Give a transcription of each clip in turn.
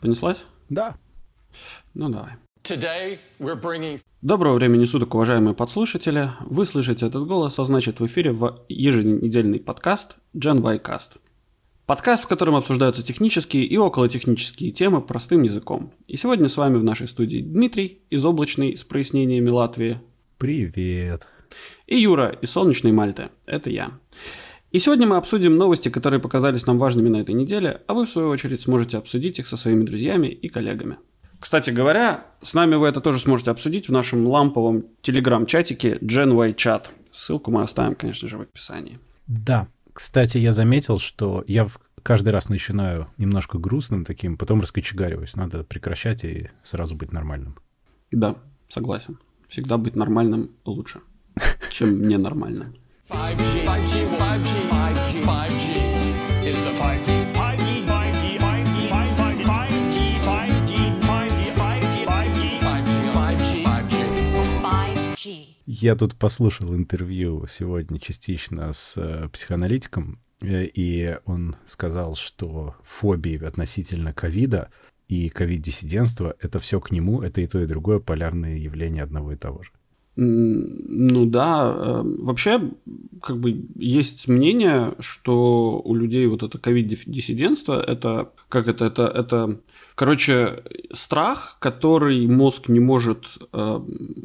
Понеслась? Да. Ну давай. Bringing... Доброго времени суток, уважаемые подслушатели. Вы слышите этот голос, а значит в эфире в еженедельный подкаст Gen y Cast. Подкаст, в котором обсуждаются технические и околотехнические темы простым языком. И сегодня с вами в нашей студии Дмитрий из облачной с прояснениями Латвии. Привет. И Юра из солнечной Мальты. Это я. И сегодня мы обсудим новости, которые показались нам важными на этой неделе, а вы, в свою очередь, сможете обсудить их со своими друзьями и коллегами. Кстати говоря, с нами вы это тоже сможете обсудить в нашем ламповом телеграм-чатике GenY Chat. Ссылку мы оставим, конечно же, в описании. Да. Кстати, я заметил, что я каждый раз начинаю немножко грустным таким, потом раскочегариваюсь. Надо прекращать и сразу быть нормальным. Да, согласен. Всегда быть нормальным лучше, чем ненормальным. Я тут послушал интервью сегодня частично с психоаналитиком, и он сказал, что фобии относительно ковида и ковид-диссидентство — это все к нему, это и то, и другое полярные явления одного и того же. Ну да, э, вообще как бы есть мнение, что у людей вот это ковид-диссидентство, это как это, это, это, короче, страх, который мозг не может э,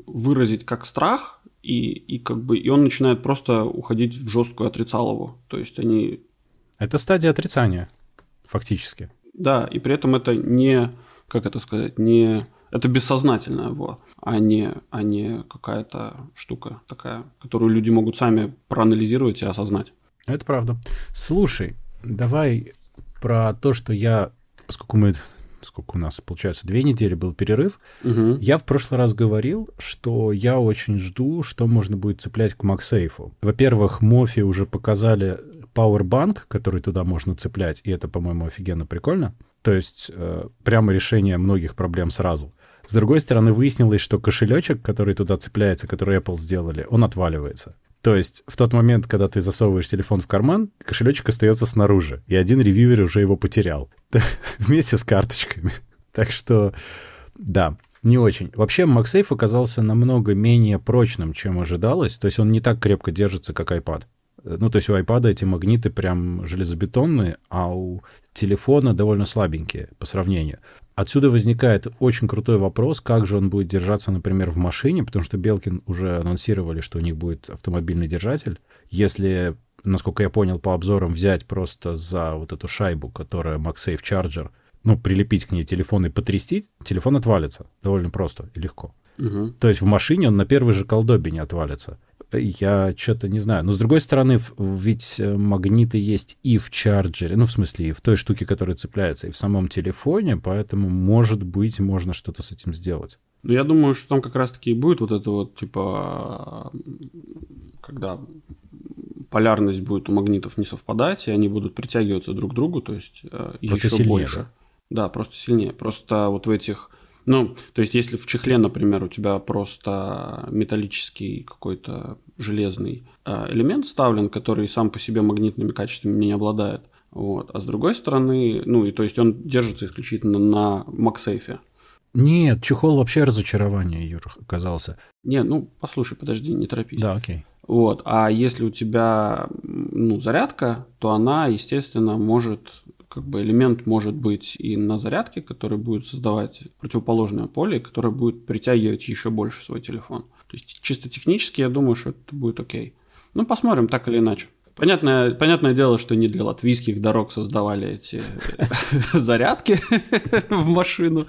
выразить как страх, и, и как бы и он начинает просто уходить в жесткую отрицалову. То есть они... Это стадия отрицания, фактически. Да, и при этом это не, как это сказать, не это бессознательное, во, а не, а не какая-то штука такая, которую люди могут сами проанализировать и осознать. Это правда. Слушай, давай про то, что я, поскольку мы сколько у нас, получается, две недели был перерыв. Угу. Я в прошлый раз говорил, что я очень жду, что можно будет цеплять к MagSafe. Во-первых, Мофи уже показали Powerbank, который туда можно цеплять, и это, по-моему, офигенно прикольно. То есть э, прямо решение многих проблем сразу. С другой стороны, выяснилось, что кошелечек, который туда цепляется, который Apple сделали, он отваливается. То есть в тот момент, когда ты засовываешь телефон в карман, кошелечек остается снаружи, и один ревьюер уже его потерял вместе с карточками. Так что, да, не очень. Вообще, MagSafe оказался намного менее прочным, чем ожидалось. То есть он не так крепко держится, как iPad. Ну, то есть у iPad эти магниты прям железобетонные, а у телефона довольно слабенькие по сравнению. Отсюда возникает очень крутой вопрос, как же он будет держаться, например, в машине, потому что Белкин уже анонсировали, что у них будет автомобильный держатель. Если, насколько я понял по обзорам, взять просто за вот эту шайбу, которая MagSafe Charger, ну, прилепить к ней телефон и потрясти, телефон отвалится. Довольно просто и легко. Угу. То есть в машине он на первой же колдобе не отвалится. Я что-то не знаю. Но с другой стороны, ведь э, магниты есть и в чарджере, ну, в смысле, и в той штуке, которая цепляется, и в самом телефоне, поэтому, может быть, можно что-то с этим сделать. Ну, я думаю, что там как раз-таки и будет вот это вот, типа, когда полярность будет у магнитов не совпадать, и они будут притягиваться друг к другу, то есть э, еще сильнее, больше. Да? да, просто сильнее. Просто вот в этих ну, то есть, если в чехле, например, у тебя просто металлический какой-то железный э, элемент вставлен, который сам по себе магнитными качествами не обладает, вот. А с другой стороны, ну, и то есть он держится исключительно на MagSafe. Нет, чехол вообще разочарование, Юр, оказался. Не, ну, послушай, подожди, не торопись. Да, окей. Вот, а если у тебя, ну, зарядка, то она, естественно, может как бы элемент может быть и на зарядке, который будет создавать противоположное поле, которое будет притягивать еще больше свой телефон. То есть чисто технически я думаю, что это будет окей. Ну, посмотрим, так или иначе. Понятное, понятное дело, что не для латвийских дорог создавали эти зарядки в машину.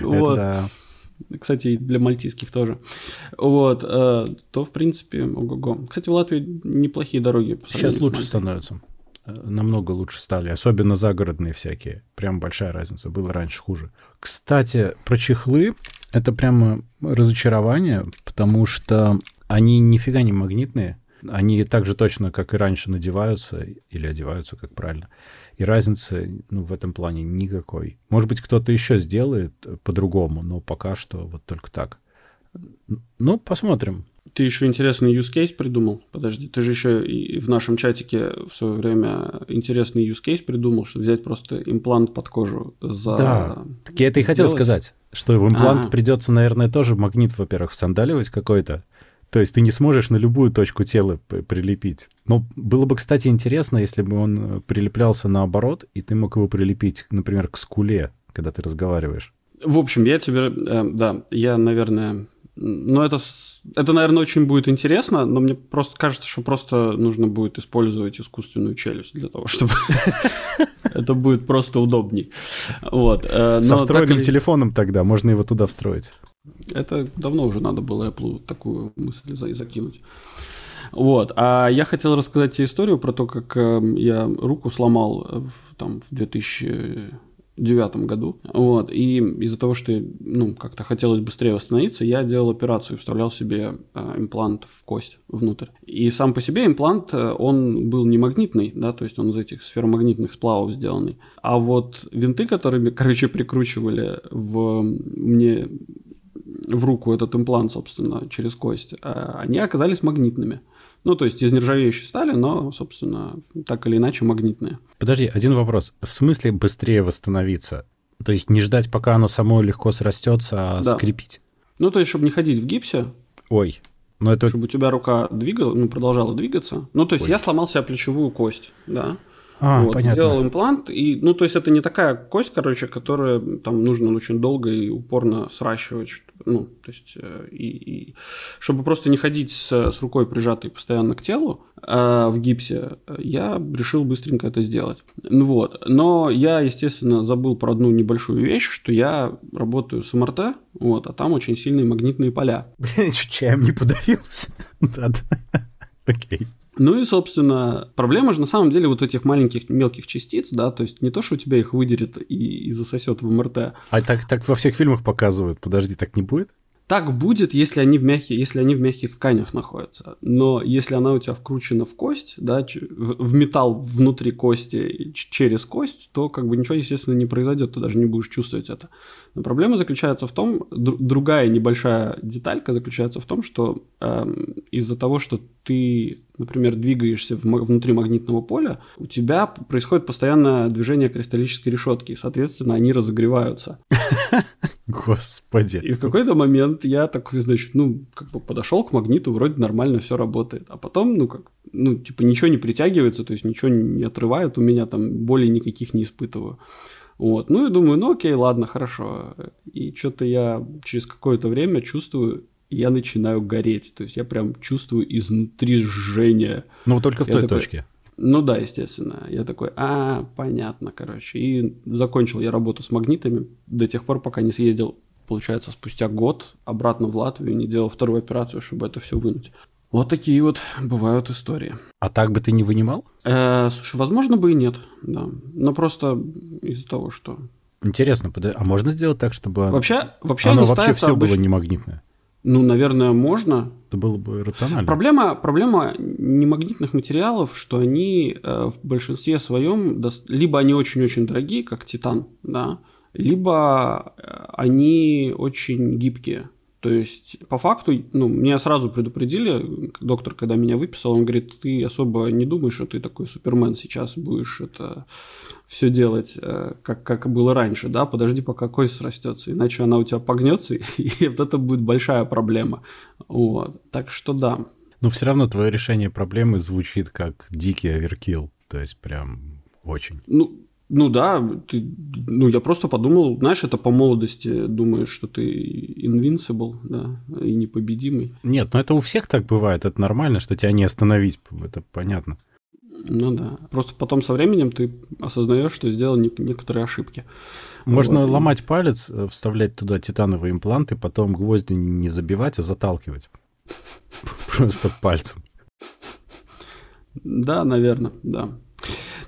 Вот. Кстати, и для мальтийских тоже. Вот, э, то, в принципе, ого-го. Кстати, в Латвии неплохие дороги. Сейчас лучше становятся намного лучше стали, особенно загородные всякие. Прям большая разница, было раньше хуже. Кстати, про чехлы это прямо разочарование, потому что они нифига не магнитные. Они так же точно, как и раньше, надеваются или одеваются, как правильно. И разницы ну, в этом плане никакой. Может быть, кто-то еще сделает по-другому, но пока что вот только так. Ну, посмотрим. Ты еще интересный use case придумал. Подожди, ты же еще и в нашем чатике в свое время интересный use case придумал, что взять просто имплант под кожу за... Да, так я это и хотел сказать, что в имплант А-а-а. придется, наверное, тоже магнит, во-первых, всандаливать какой-то. То есть ты не сможешь на любую точку тела прилепить. Но было бы, кстати, интересно, если бы он э, прилеплялся наоборот, и ты мог его прилепить, например, к скуле, когда ты разговариваешь. В общем, я тебе... Э, да, я, наверное... Ну, это это, наверное, очень будет интересно, но мне просто кажется, что просто нужно будет использовать искусственную челюсть для того, чтобы это будет просто удобней. Вот. Э, Со встроенным телефоном тогда можно его туда встроить. Это давно уже надо было Apple такую мысль закинуть. Вот. А я хотел рассказать тебе историю про то, как эм, я руку сломал в, там, в 2000 девятом году. Вот. И из-за того, что ну, как-то хотелось быстрее восстановиться, я делал операцию, вставлял себе э, имплант в кость внутрь. И сам по себе имплант, э, он был не магнитный, да, то есть он из этих сферомагнитных сплавов сделанный. А вот винты, которые, короче, прикручивали в мне в руку этот имплант, собственно, через кость, э, они оказались магнитными. Ну, то есть из нержавеющей стали, но, собственно, так или иначе магнитные. Подожди, один вопрос. В смысле быстрее восстановиться? То есть не ждать, пока оно само легко срастется, а да. скрепить? Ну, то есть, чтобы не ходить в гипсе. Ой. Но это... Чтобы у тебя рука двигала, ну, продолжала двигаться. Ну, то есть Ой. я сломал себе плечевую кость, да. А, вот, понятно. Сделал имплант, и, ну, то есть это не такая кость, короче, которую там нужно очень долго и упорно сращивать, ну, то есть, э, и, и чтобы просто не ходить с, с рукой прижатой постоянно к телу э, в гипсе, я решил быстренько это сделать. Ну вот, но я, естественно, забыл про одну небольшую вещь, что я работаю с МРТ, вот, а там очень сильные магнитные поля. Блин, чаем не подавился? Да-да. Окей. Ну и, собственно, проблема же на самом деле вот этих маленьких мелких частиц, да, то есть не то, что у тебя их выдерет и, и засосет в МРТ. А так, так во всех фильмах показывают. Подожди, так не будет? Так будет, если они в мягких, если они в мягких тканях находятся. Но если она у тебя вкручена в кость, да, в, в металл внутри кости через кость, то как бы ничего, естественно, не произойдет, ты даже не будешь чувствовать это. Но проблема заключается в том, др- другая небольшая деталька заключается в том, что э, из-за того, что ты например, двигаешься внутри магнитного поля, у тебя происходит постоянное движение кристаллической решетки, и, соответственно, они разогреваются. Господи. И в какой-то момент я такой, значит, ну, как бы подошел к магниту, вроде нормально все работает. А потом, ну, как, ну, типа, ничего не притягивается, то есть ничего не отрывает у меня, там, боли никаких не испытываю. Вот. Ну и думаю, ну окей, ладно, хорошо. И что-то я через какое-то время чувствую, я начинаю гореть. То есть я прям чувствую изнутри жжение. Ну, только в я той такой, точке. Ну да, естественно. Я такой, а, понятно, короче. И закончил я работу с магнитами до тех пор, пока не съездил, получается, спустя год обратно в Латвию, не делал вторую операцию, чтобы это все вынуть. Вот такие вот бывают истории. А так бы ты не вынимал? Э, слушай, возможно бы и нет, да. Но просто из-за того, что... Интересно, а можно сделать так, чтобы вообще, вообще оно вообще все обычно... было не магнитное? Ну, наверное, можно. Это было бы рационально. Проблема, проблема немагнитных материалов, что они э, в большинстве своем либо они очень-очень дорогие, как титан, да, либо э, они очень гибкие. То есть, по факту, ну, меня сразу предупредили, доктор, когда меня выписал, он говорит, ты особо не думаешь, что ты такой супермен сейчас будешь это все делать, э, как, как было раньше, да, подожди, пока кость срастется, иначе она у тебя погнется, и вот это будет большая проблема. Вот. Так что да. Но все равно твое решение проблемы звучит как дикий оверкил, то есть прям очень. Ну, ну да, ты, ну я просто подумал, знаешь, это по молодости думаешь, что ты invincible, да, и непобедимый. Нет, ну это у всех так бывает, это нормально, что тебя не остановить, это понятно. Ну да, просто потом со временем ты осознаешь, что сделал некоторые ошибки. Можно вот. ломать палец, э, вставлять туда титановые импланты, потом гвозди не забивать, а заталкивать. Просто пальцем. Да, наверное, да.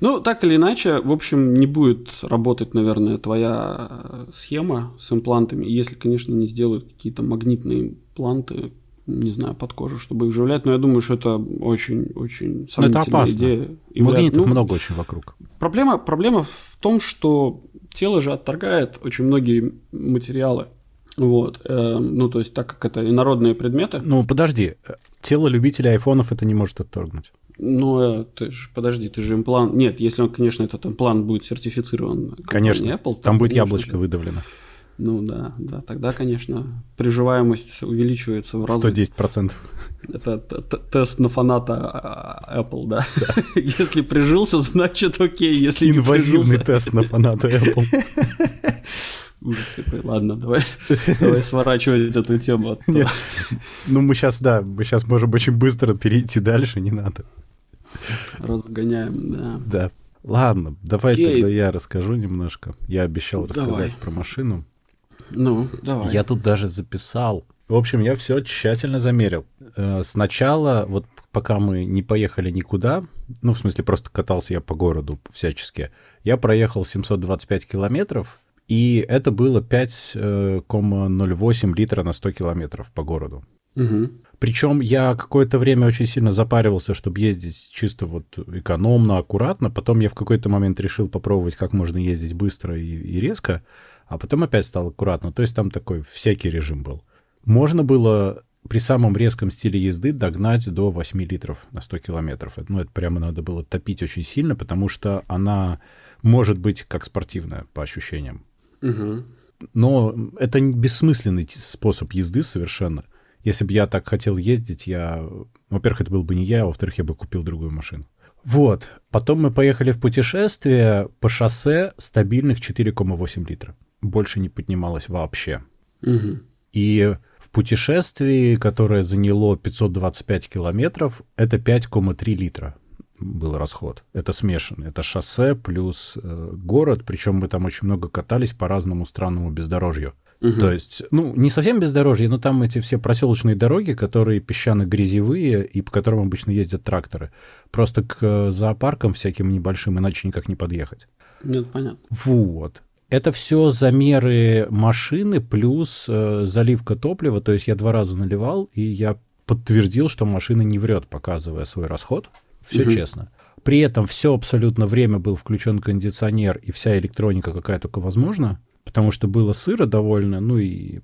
Ну, так или иначе, в общем, не будет работать, наверное, твоя э, схема с имплантами, если, конечно, не сделают какие-то магнитные импланты, не знаю, под кожу, чтобы их вживлять. Но я думаю, что это очень-очень сомнительная это опасно. идея. Магнитов ну, много очень вокруг. Проблема, проблема в том, что тело же отторгает очень многие материалы. Вот. Э, ну, то есть, так как это инородные предметы. Ну, подожди. Тело любителя айфонов это не может отторгнуть. Ну, э, ты же, подожди, ты же имплант... Нет, если он, конечно, этот имплант будет сертифицирован Конечно, Apple, там, там будет яблочко выдавлено. Ну да, да, тогда, конечно, приживаемость увеличивается в разы. 110%. Это тест на фаната а, а, Apple, да. да. Если прижился, значит окей, если Инвазивный тест на фаната Apple. Ужас какой. Ладно, давай, давай сворачивать эту тему. Нет. Ну, мы сейчас, да, мы сейчас можем очень быстро перейти дальше, не надо. Разгоняем, да. Да. Ладно, давай Окей. тогда я расскажу немножко. Я обещал рассказать давай. про машину. Ну, давай. Я тут даже записал. В общем, я все тщательно замерил. Э, сначала, вот пока мы не поехали никуда, ну, в смысле, просто катался я по городу всячески, я проехал 725 километров, и это было 5,08 литра на 100 километров по городу. Угу. Причем я какое-то время очень сильно запаривался, чтобы ездить чисто вот экономно, аккуратно. Потом я в какой-то момент решил попробовать, как можно ездить быстро и, и резко, а потом опять стал аккуратно. То есть там такой всякий режим был. Можно было при самом резком стиле езды догнать до 8 литров на 100 километров. Ну, это прямо надо было топить очень сильно, потому что она может быть как спортивная по ощущениям. Угу. Но это бессмысленный способ езды совершенно. Если бы я так хотел ездить, я... Во-первых, это был бы не я, а во-вторых, я бы купил другую машину. Вот. Потом мы поехали в путешествие по шоссе стабильных 4,8 литра. Больше не поднималось вообще. Угу. И в путешествии, которое заняло 525 километров, это 5,3 литра был расход. Это смешанный. Это шоссе плюс э, город, причем мы там очень много катались по разному странному бездорожью. Угу. То есть, ну, не совсем бездорожье, но там эти все проселочные дороги, которые песчано-грязевые и по которым обычно ездят тракторы. Просто к э, зоопаркам всяким небольшим иначе никак не подъехать. Нет, понятно. Вот. Это все замеры машины плюс э, заливка топлива. То есть я два раза наливал, и я подтвердил, что машина не врет, показывая свой расход. Все угу. честно. При этом все абсолютно время был включен кондиционер и вся электроника, какая только возможна, потому что было сыро довольно, ну и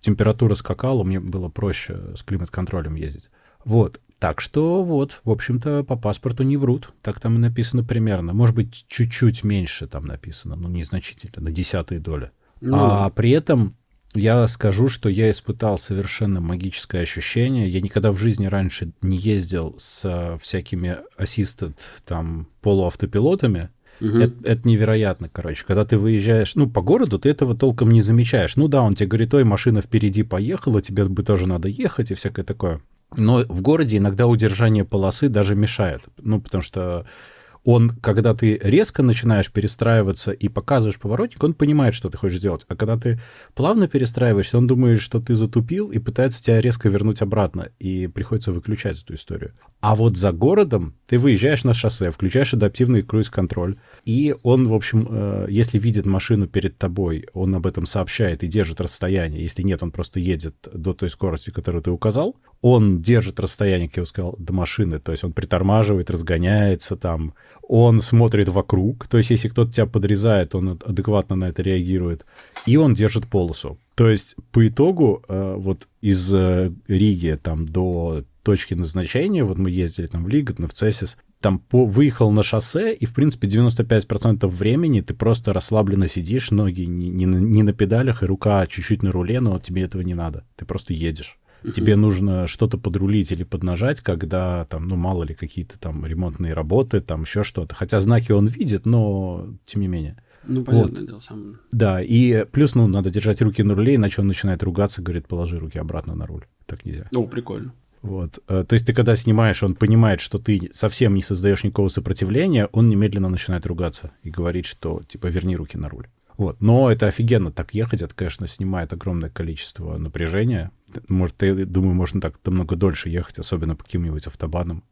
температура скакала, мне было проще с климат-контролем ездить. Вот. Так что вот, в общем-то, по паспорту не врут. Так там и написано примерно. Может быть, чуть-чуть меньше там написано, но незначительно, на десятые доли. Ну, а при этом я скажу, что я испытал совершенно магическое ощущение. Я никогда в жизни раньше не ездил с всякими assisted там полуавтопилотами. Угу. Это, это невероятно, короче. Когда ты выезжаешь, ну, по городу, ты этого толком не замечаешь. Ну да, он тебе говорит, ой, машина впереди поехала, тебе бы тоже надо ехать и всякое такое. Но в городе иногда удержание полосы даже мешает. Ну, потому что он, когда ты резко начинаешь перестраиваться и показываешь поворотник, он понимает, что ты хочешь сделать. А когда ты плавно перестраиваешься, он думает, что ты затупил и пытается тебя резко вернуть обратно. И приходится выключать эту историю. А вот за городом ты выезжаешь на шоссе, включаешь адаптивный круиз-контроль, и он, в общем, э, если видит машину перед тобой, он об этом сообщает и держит расстояние. Если нет, он просто едет до той скорости, которую ты указал. Он держит расстояние, как я сказал, до машины, то есть он притормаживает, разгоняется там, он смотрит вокруг, то есть если кто-то тебя подрезает, он адекватно на это реагирует, и он держит полосу. То есть по итогу э, вот из э, Риги там до точки назначения, вот мы ездили там в Лиготно, в Цесис, там по, выехал на шоссе, и, в принципе, 95% времени ты просто расслабленно сидишь, ноги не, не, не на педалях, и рука чуть-чуть на руле, но тебе этого не надо. Ты просто едешь. Тебе нужно что-то подрулить или поднажать, когда там, ну, мало ли, какие-то там ремонтные работы, там еще что-то. Хотя знаки он видит, но тем не менее. Ну, понятное вот. дело, сам. Да, и плюс, ну, надо держать руки на руле, иначе он начинает ругаться, говорит, положи руки обратно на руль. Так нельзя. О, прикольно. Вот. Э, то есть ты когда снимаешь, он понимает, что ты совсем не создаешь никакого сопротивления, он немедленно начинает ругаться и говорит, что типа верни руки на руль. Вот. Но это офигенно так ехать, это, конечно, снимает огромное количество напряжения. Может, я думаю, можно так намного дольше ехать, особенно по каким-нибудь автобанам.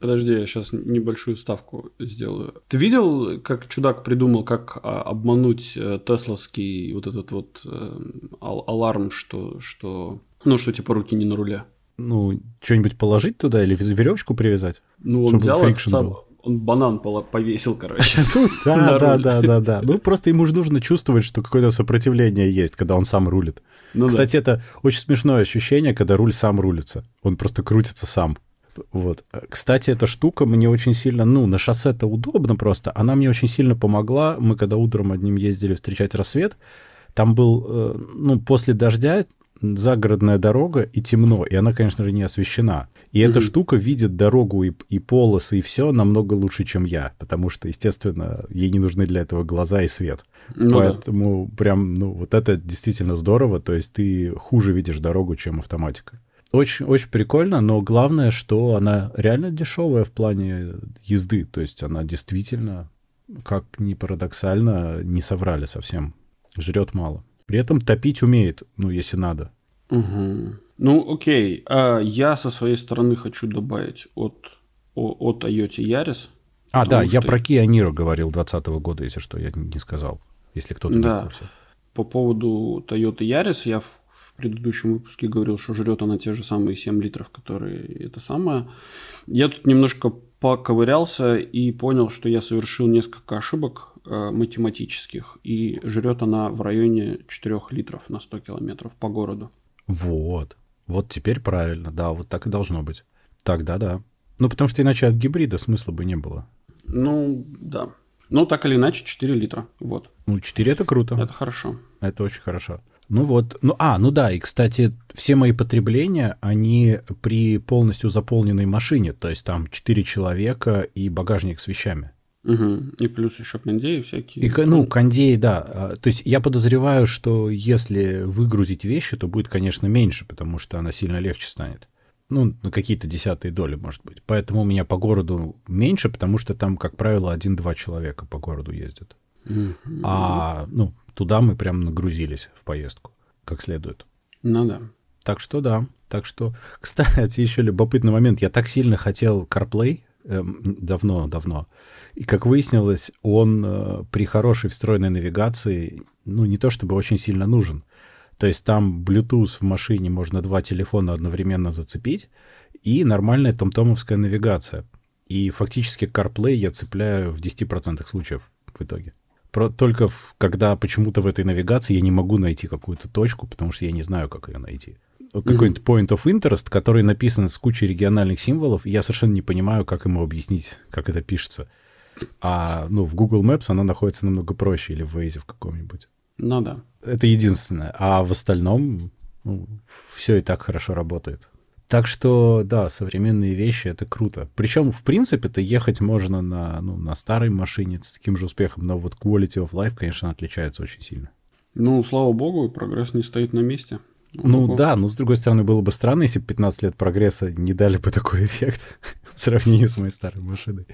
Подожди, я сейчас небольшую ставку сделаю. Ты видел, как чудак придумал, как а, обмануть э, тесловский вот этот вот э, аларм, что, что, ну, что типа руки не на руле? ну, что-нибудь положить туда или веревочку привязать? Ну, он взял, отца, Он банан повесил, короче. Ну да, да, да, да, да. Ну просто ему же нужно чувствовать, что какое-то сопротивление есть, когда он сам рулит. Ну, Кстати, да. это очень смешное ощущение, когда руль сам рулится. Он просто крутится сам. Вот. Кстати, эта штука мне очень сильно, ну, на шоссе это удобно просто. Она мне очень сильно помогла. Мы когда утром одним ездили встречать рассвет, там был, э, ну, после дождя загородная дорога и темно, и она, конечно же, не освещена. И mm-hmm. эта штука видит дорогу и, и полосы, и все намного лучше, чем я, потому что, естественно, ей не нужны для этого глаза и свет. Ну, Поэтому да. прям, ну, вот это действительно здорово, то есть ты хуже видишь дорогу, чем автоматика. Очень, очень прикольно, но главное, что она реально дешевая в плане езды, то есть она действительно, как ни парадоксально, не соврали совсем, жрет мало. При этом топить умеет, ну, если надо. Угу. Ну, окей. А я со своей стороны хочу добавить от, от Toyota Yaris. А, да, я про Kia Niro говорил 2020 года, если что, я не сказал, если кто-то да. не в курсе. По поводу Toyota Yaris я в, в предыдущем выпуске говорил, что жрет она те же самые 7 литров, которые это самое. Я тут немножко поковырялся и понял, что я совершил несколько ошибок математических, и жрет она в районе 4 литров на 100 километров по городу. Вот. Вот теперь правильно, да, вот так и должно быть. Тогда да. Ну, потому что иначе от гибрида смысла бы не было. Ну, да. Ну, так или иначе, 4 литра. Вот. Ну, 4 это круто. Это хорошо. Это очень хорошо. Ну вот, ну а, ну да, и, кстати, все мои потребления, они при полностью заполненной машине, то есть там 4 человека и багажник с вещами. Угу. И плюс еще кондеи всякие. И, ну, кондеи, да. А, то есть я подозреваю, что если выгрузить вещи, то будет, конечно, меньше, потому что она сильно легче станет. Ну, на какие-то десятые доли, может быть. Поэтому у меня по городу меньше, потому что там, как правило, один-два человека по городу ездят. Угу. А, ну, туда мы прям нагрузились в поездку, как следует. Ну да. Так что да. Так что, кстати, еще любопытный момент. Я так сильно хотел CarPlay давно-давно. Эм, и, как выяснилось, он э, при хорошей встроенной навигации, ну, не то чтобы очень сильно нужен. То есть там Bluetooth в машине можно два телефона одновременно зацепить, и нормальная томтомовская навигация. И фактически CarPlay я цепляю в 10% случаев в итоге. Про, только в, когда почему-то в этой навигации я не могу найти какую-то точку, потому что я не знаю, как ее найти. Какой-нибудь point of interest, который написан с кучей региональных символов, и я совершенно не понимаю, как ему объяснить, как это пишется. А ну, в Google Maps она находится намного проще, или в Waze в каком-нибудь. Ну да. Это единственное. А в остальном ну, все и так хорошо работает. Так что, да, современные вещи — это круто. Причем, в принципе-то, ехать можно на, ну, на старой машине с таким же успехом, но вот quality of life, конечно, отличается очень сильно. Ну, слава богу, прогресс не стоит на месте. Ну Ого. да, но с другой стороны, было бы странно, если бы 15 лет прогресса не дали бы такой эффект в сравнении с моей старой машиной.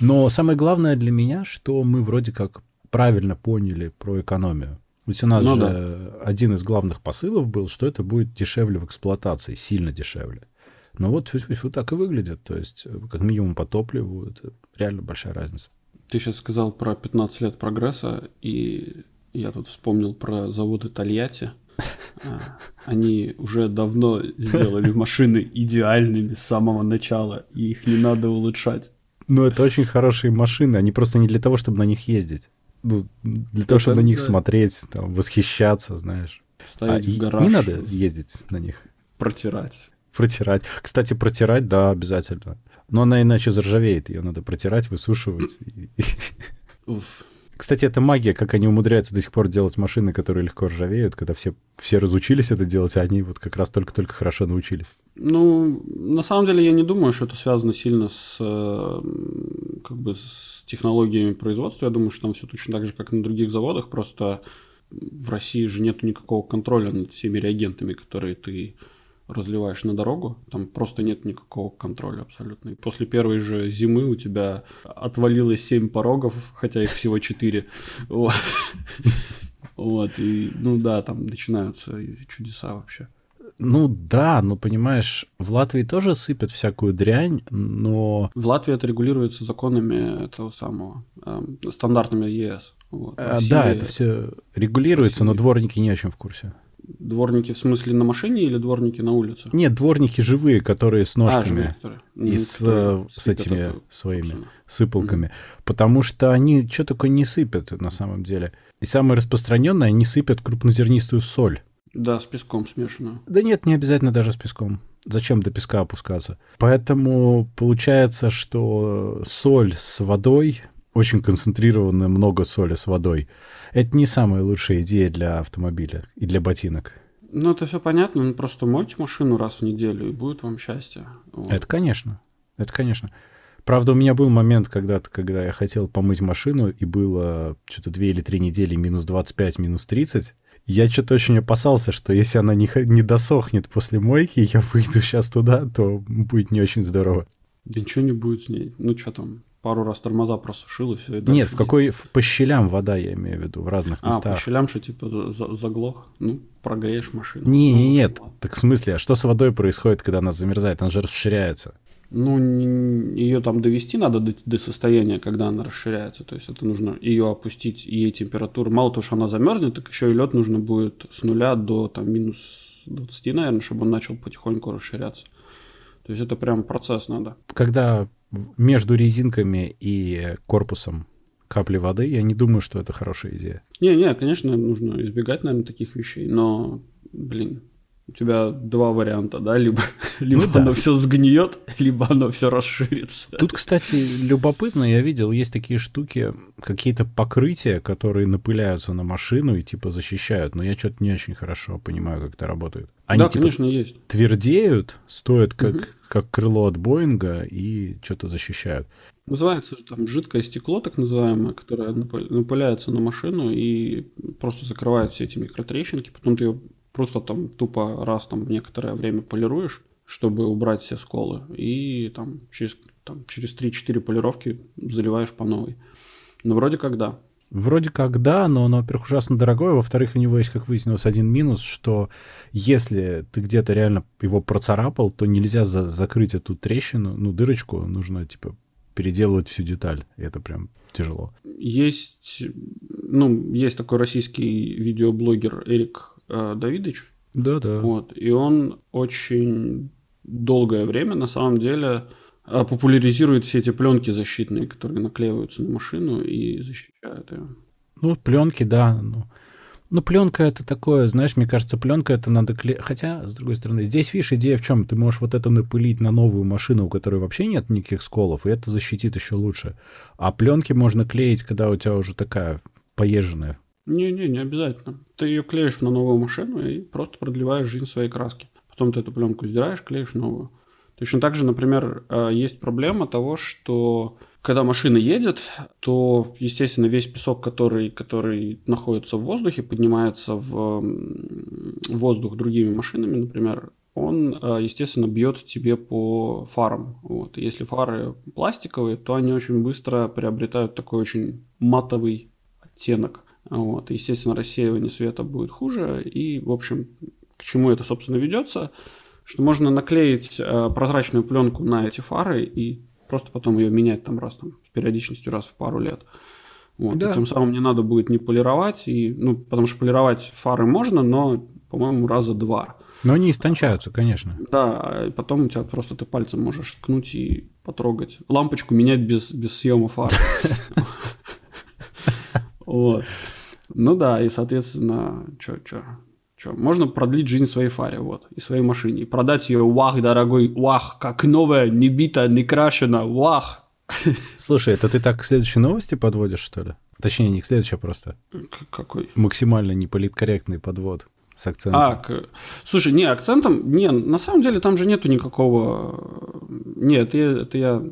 Но самое главное для меня, что мы вроде как правильно поняли про экономию. Ведь у нас ну, же да. один из главных посылов был, что это будет дешевле в эксплуатации, сильно дешевле. Но вот фу так и выглядит. То есть, как минимум по топливу, это реально большая разница. Ты сейчас сказал про 15 лет прогресса, и я тут вспомнил про заводы Тольятти. А, они уже давно сделали машины идеальными с самого начала, и их не надо улучшать. Ну, это очень хорошие машины, они просто не для того, чтобы на них ездить. Ну, для того, чтобы на них смотреть, там, восхищаться, знаешь. Ставить а в гараж. Не надо ездить на них. Протирать. Протирать. Кстати, протирать, да, обязательно. Но она иначе заржавеет, ее надо протирать, высушивать. Уф. Кстати, это магия, как они умудряются до сих пор делать машины, которые легко ржавеют, когда все, все разучились это делать, а они вот как раз только-только хорошо научились. Ну, на самом деле я не думаю, что это связано сильно с, как бы, с технологиями производства. Я думаю, что там все точно так же, как на других заводах, просто в России же нет никакого контроля над всеми реагентами, которые ты разливаешь на дорогу, там просто нет никакого контроля абсолютно. И после первой же зимы у тебя отвалилось 7 порогов, хотя их всего 4. Вот. Вот, и, ну да, там начинаются чудеса вообще. Ну да, но понимаешь, в Латвии тоже сыпят всякую дрянь, но... В Латвии это регулируется законами этого самого, э, стандартами ЕС. Вот. А, России... Да, это все регулируется, России... но дворники не очень в курсе. Дворники в смысле на машине или дворники на улице? Нет, дворники живые, которые с ножками. А, живые, которые. И с, которые с этими это, своими собственно. сыпалками. Mm-hmm. Потому что они что такое не сыпят на самом деле. И самое распространенное, они сыпят крупнозернистую соль. Да, с песком смешанную. Да нет, не обязательно даже с песком. Зачем до песка опускаться? Поэтому получается, что соль с водой, очень концентрированная много соли с водой, это не самая лучшая идея для автомобиля и для ботинок. Ну, это все понятно, ну, просто мойте машину раз в неделю, и будет вам счастье. Вот. Это, конечно, это, конечно. Правда, у меня был момент когда-то, когда я хотел помыть машину, и было что-то две или три недели минус 25, минус 30, я что-то очень опасался, что если она не, не досохнет после мойки, я выйду сейчас туда, то будет не очень здорово. Да ничего не будет с ней. Ну, что там, пару раз тормоза просушил и все. И Нет, в какой в, по щелям вода, я имею в виду, в разных местах. А, по щелям, что типа за, за, заглох? Ну, прогреешь машину. Не, не, нет. Так в смысле, а что с водой происходит, когда она замерзает? Она же расширяется. Ну, ее там довести надо до, до состояния, когда она расширяется. То есть это нужно ее опустить, ей температуру. Мало того, что она замерзнет, так еще и лед нужно будет с нуля до там, минус 20, наверное, чтобы он начал потихоньку расширяться. То есть это прям процесс надо. Когда между резинками и корпусом капли воды, я не думаю, что это хорошая идея. Не-не, конечно, нужно избегать, наверное, таких вещей, но, блин, у тебя два варианта, да, либо, либо ну, да. оно все сгниет, либо оно все расширится. Тут, кстати, любопытно, я видел, есть такие штуки, какие-то покрытия, которые напыляются на машину и типа защищают, но я что-то не очень хорошо понимаю, как это работает. Они, да, типа, конечно, есть. Твердеют, стоят как, угу. Как крыло от Боинга и что-то защищают. Называется там жидкое стекло, так называемое, которое напыляется на машину и просто закрывает все эти микротрещинки. Потом ты ее Просто там тупо раз там в некоторое время полируешь, чтобы убрать все сколы, и там через, там, через 3-4 полировки заливаешь по новой. Ну, вроде как да. Вроде как да, но оно, во-первых, ужасно дорогое, во-вторых, у него есть, как выяснилось, один минус, что если ты где-то реально его процарапал, то нельзя за закрыть эту трещину, ну, дырочку, нужно, типа, переделывать всю деталь, и это прям тяжело. Есть, ну, есть такой российский видеоблогер Эрик э, Давидович. Да, да. Вот, и он очень долгое время на самом деле популяризирует все эти пленки защитные, которые наклеиваются на машину и защищают ее. Ну, пленки, да. Ну, ну, пленка это такое, знаешь, мне кажется, пленка это надо клеить. Хотя, с другой стороны, здесь, видишь, идея в чем? Ты можешь вот это напылить на новую машину, у которой вообще нет никаких сколов, и это защитит еще лучше. А пленки можно клеить, когда у тебя уже такая поезженная не-не, не обязательно. Ты ее клеишь на новую машину и просто продлеваешь жизнь своей краски. Потом ты эту пленку сдираешь, клеишь новую. Точно так же, например, э, есть проблема того, что когда машина едет, то, естественно, весь песок, который, который находится в воздухе, поднимается в воздух другими машинами, например, он, э, естественно, бьет тебе по фарам. Вот. Если фары пластиковые, то они очень быстро приобретают такой очень матовый оттенок. Вот. Естественно, рассеивание света будет хуже. И, в общем, к чему это, собственно, ведется? Что можно наклеить э, прозрачную пленку на эти фары и просто потом ее менять там раз там, с периодичностью раз в пару лет. Вот. Да. И тем самым не надо будет не полировать, и, ну, потому что полировать фары можно, но, по-моему, раза два. Но они истончаются, конечно. Да, и потом у тебя просто ты пальцем можешь ткнуть и потрогать. Лампочку менять без, без съема фар. Вот. Ну да, и, соответственно, что, что, что, можно продлить жизнь своей фаре, вот, и своей машине, и продать ее, вах, дорогой, вах, как новая, не бита, не крашена, вах. Слушай, это ты так к следующей новости подводишь, что ли? Точнее, не к следующей, а просто. Какой? Максимально неполиткорректный подвод с акцентом. А, к... слушай, не, акцентом, не, на самом деле там же нету никакого... Нет, я, это я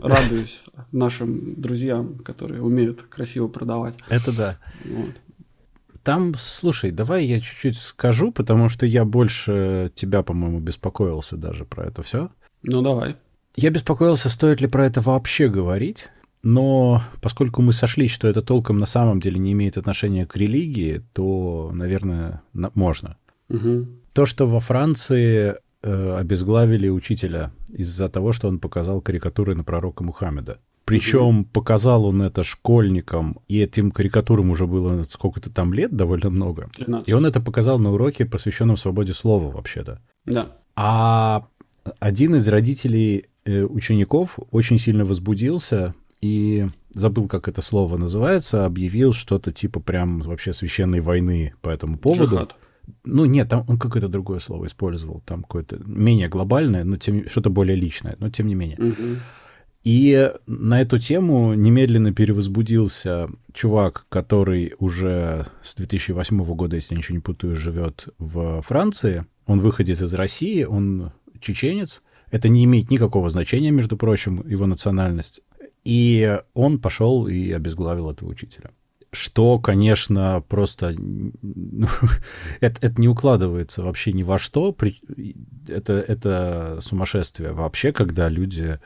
радуюсь нашим друзьям, которые умеют красиво продавать. Это да. Вот. Там, слушай, давай я чуть-чуть скажу, потому что я больше тебя, по-моему, беспокоился даже про это все. Ну, давай. Я беспокоился, стоит ли про это вообще говорить, но поскольку мы сошлись, что это толком на самом деле не имеет отношения к религии, то, наверное, на- можно. Угу. То, что во Франции э, обезглавили учителя из-за того, что он показал карикатуры на пророка Мухаммеда. Причем показал он это школьникам, и этим карикатурам уже было сколько-то там лет, довольно много. 13. И он это показал на уроке, посвященном свободе слова, вообще-то. Да. А один из родителей э, учеников очень сильно возбудился и забыл, как это слово называется, объявил что-то типа прям вообще священной войны по этому поводу. Джихад. Ну, нет, там он какое-то другое слово использовал, там какое-то менее глобальное, но тем что-то более личное, но тем не менее. Угу. И на эту тему немедленно перевозбудился чувак, который уже с 2008 года, если я ничего не путаю, живет в Франции. Он выходит из России, он чеченец. Это не имеет никакого значения, между прочим, его национальность. И он пошел и обезглавил этого учителя что, конечно, просто ну, это, это не укладывается вообще ни во что. Это, это сумасшествие вообще, когда люди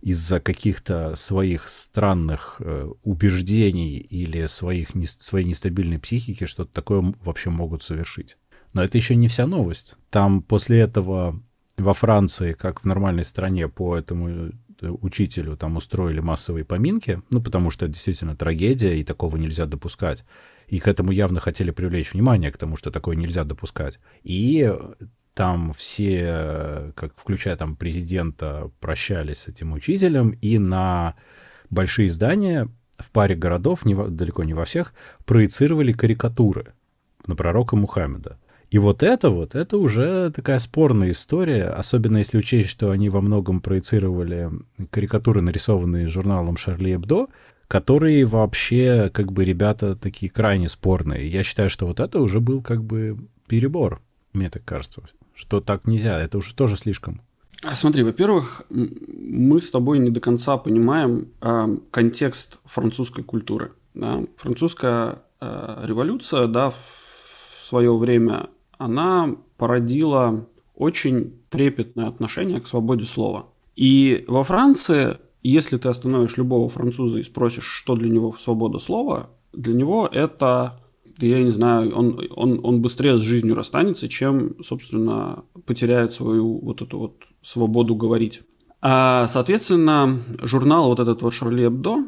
из-за каких-то своих странных э, убеждений или своих, не, своей нестабильной психики что-то такое вообще могут совершить. Но это еще не вся новость. Там после этого во Франции, как в нормальной стране, по этому учителю там устроили массовые поминки, ну, потому что это действительно трагедия, и такого нельзя допускать. И к этому явно хотели привлечь внимание, к тому, что такое нельзя допускать. И там все, как включая там президента, прощались с этим учителем, и на большие здания в паре городов, не далеко не во всех, проецировали карикатуры на пророка Мухаммеда. И вот это вот, это уже такая спорная история, особенно если учесть, что они во многом проецировали карикатуры, нарисованные журналом Шарли Эбдо, которые вообще, как бы, ребята такие крайне спорные. Я считаю, что вот это уже был, как бы, перебор, мне так кажется, что так нельзя, это уже тоже слишком. А смотри, во-первых, мы с тобой не до конца понимаем э, контекст французской культуры. Да? Французская э, революция, да, в свое время она породила очень трепетное отношение к свободе слова. И во Франции, если ты остановишь любого француза и спросишь, что для него свобода слова, для него это, я не знаю, он, он, он быстрее с жизнью расстанется, чем, собственно, потеряет свою вот эту вот свободу говорить. А, соответственно, журнал вот этот вот Шарли Эбдо,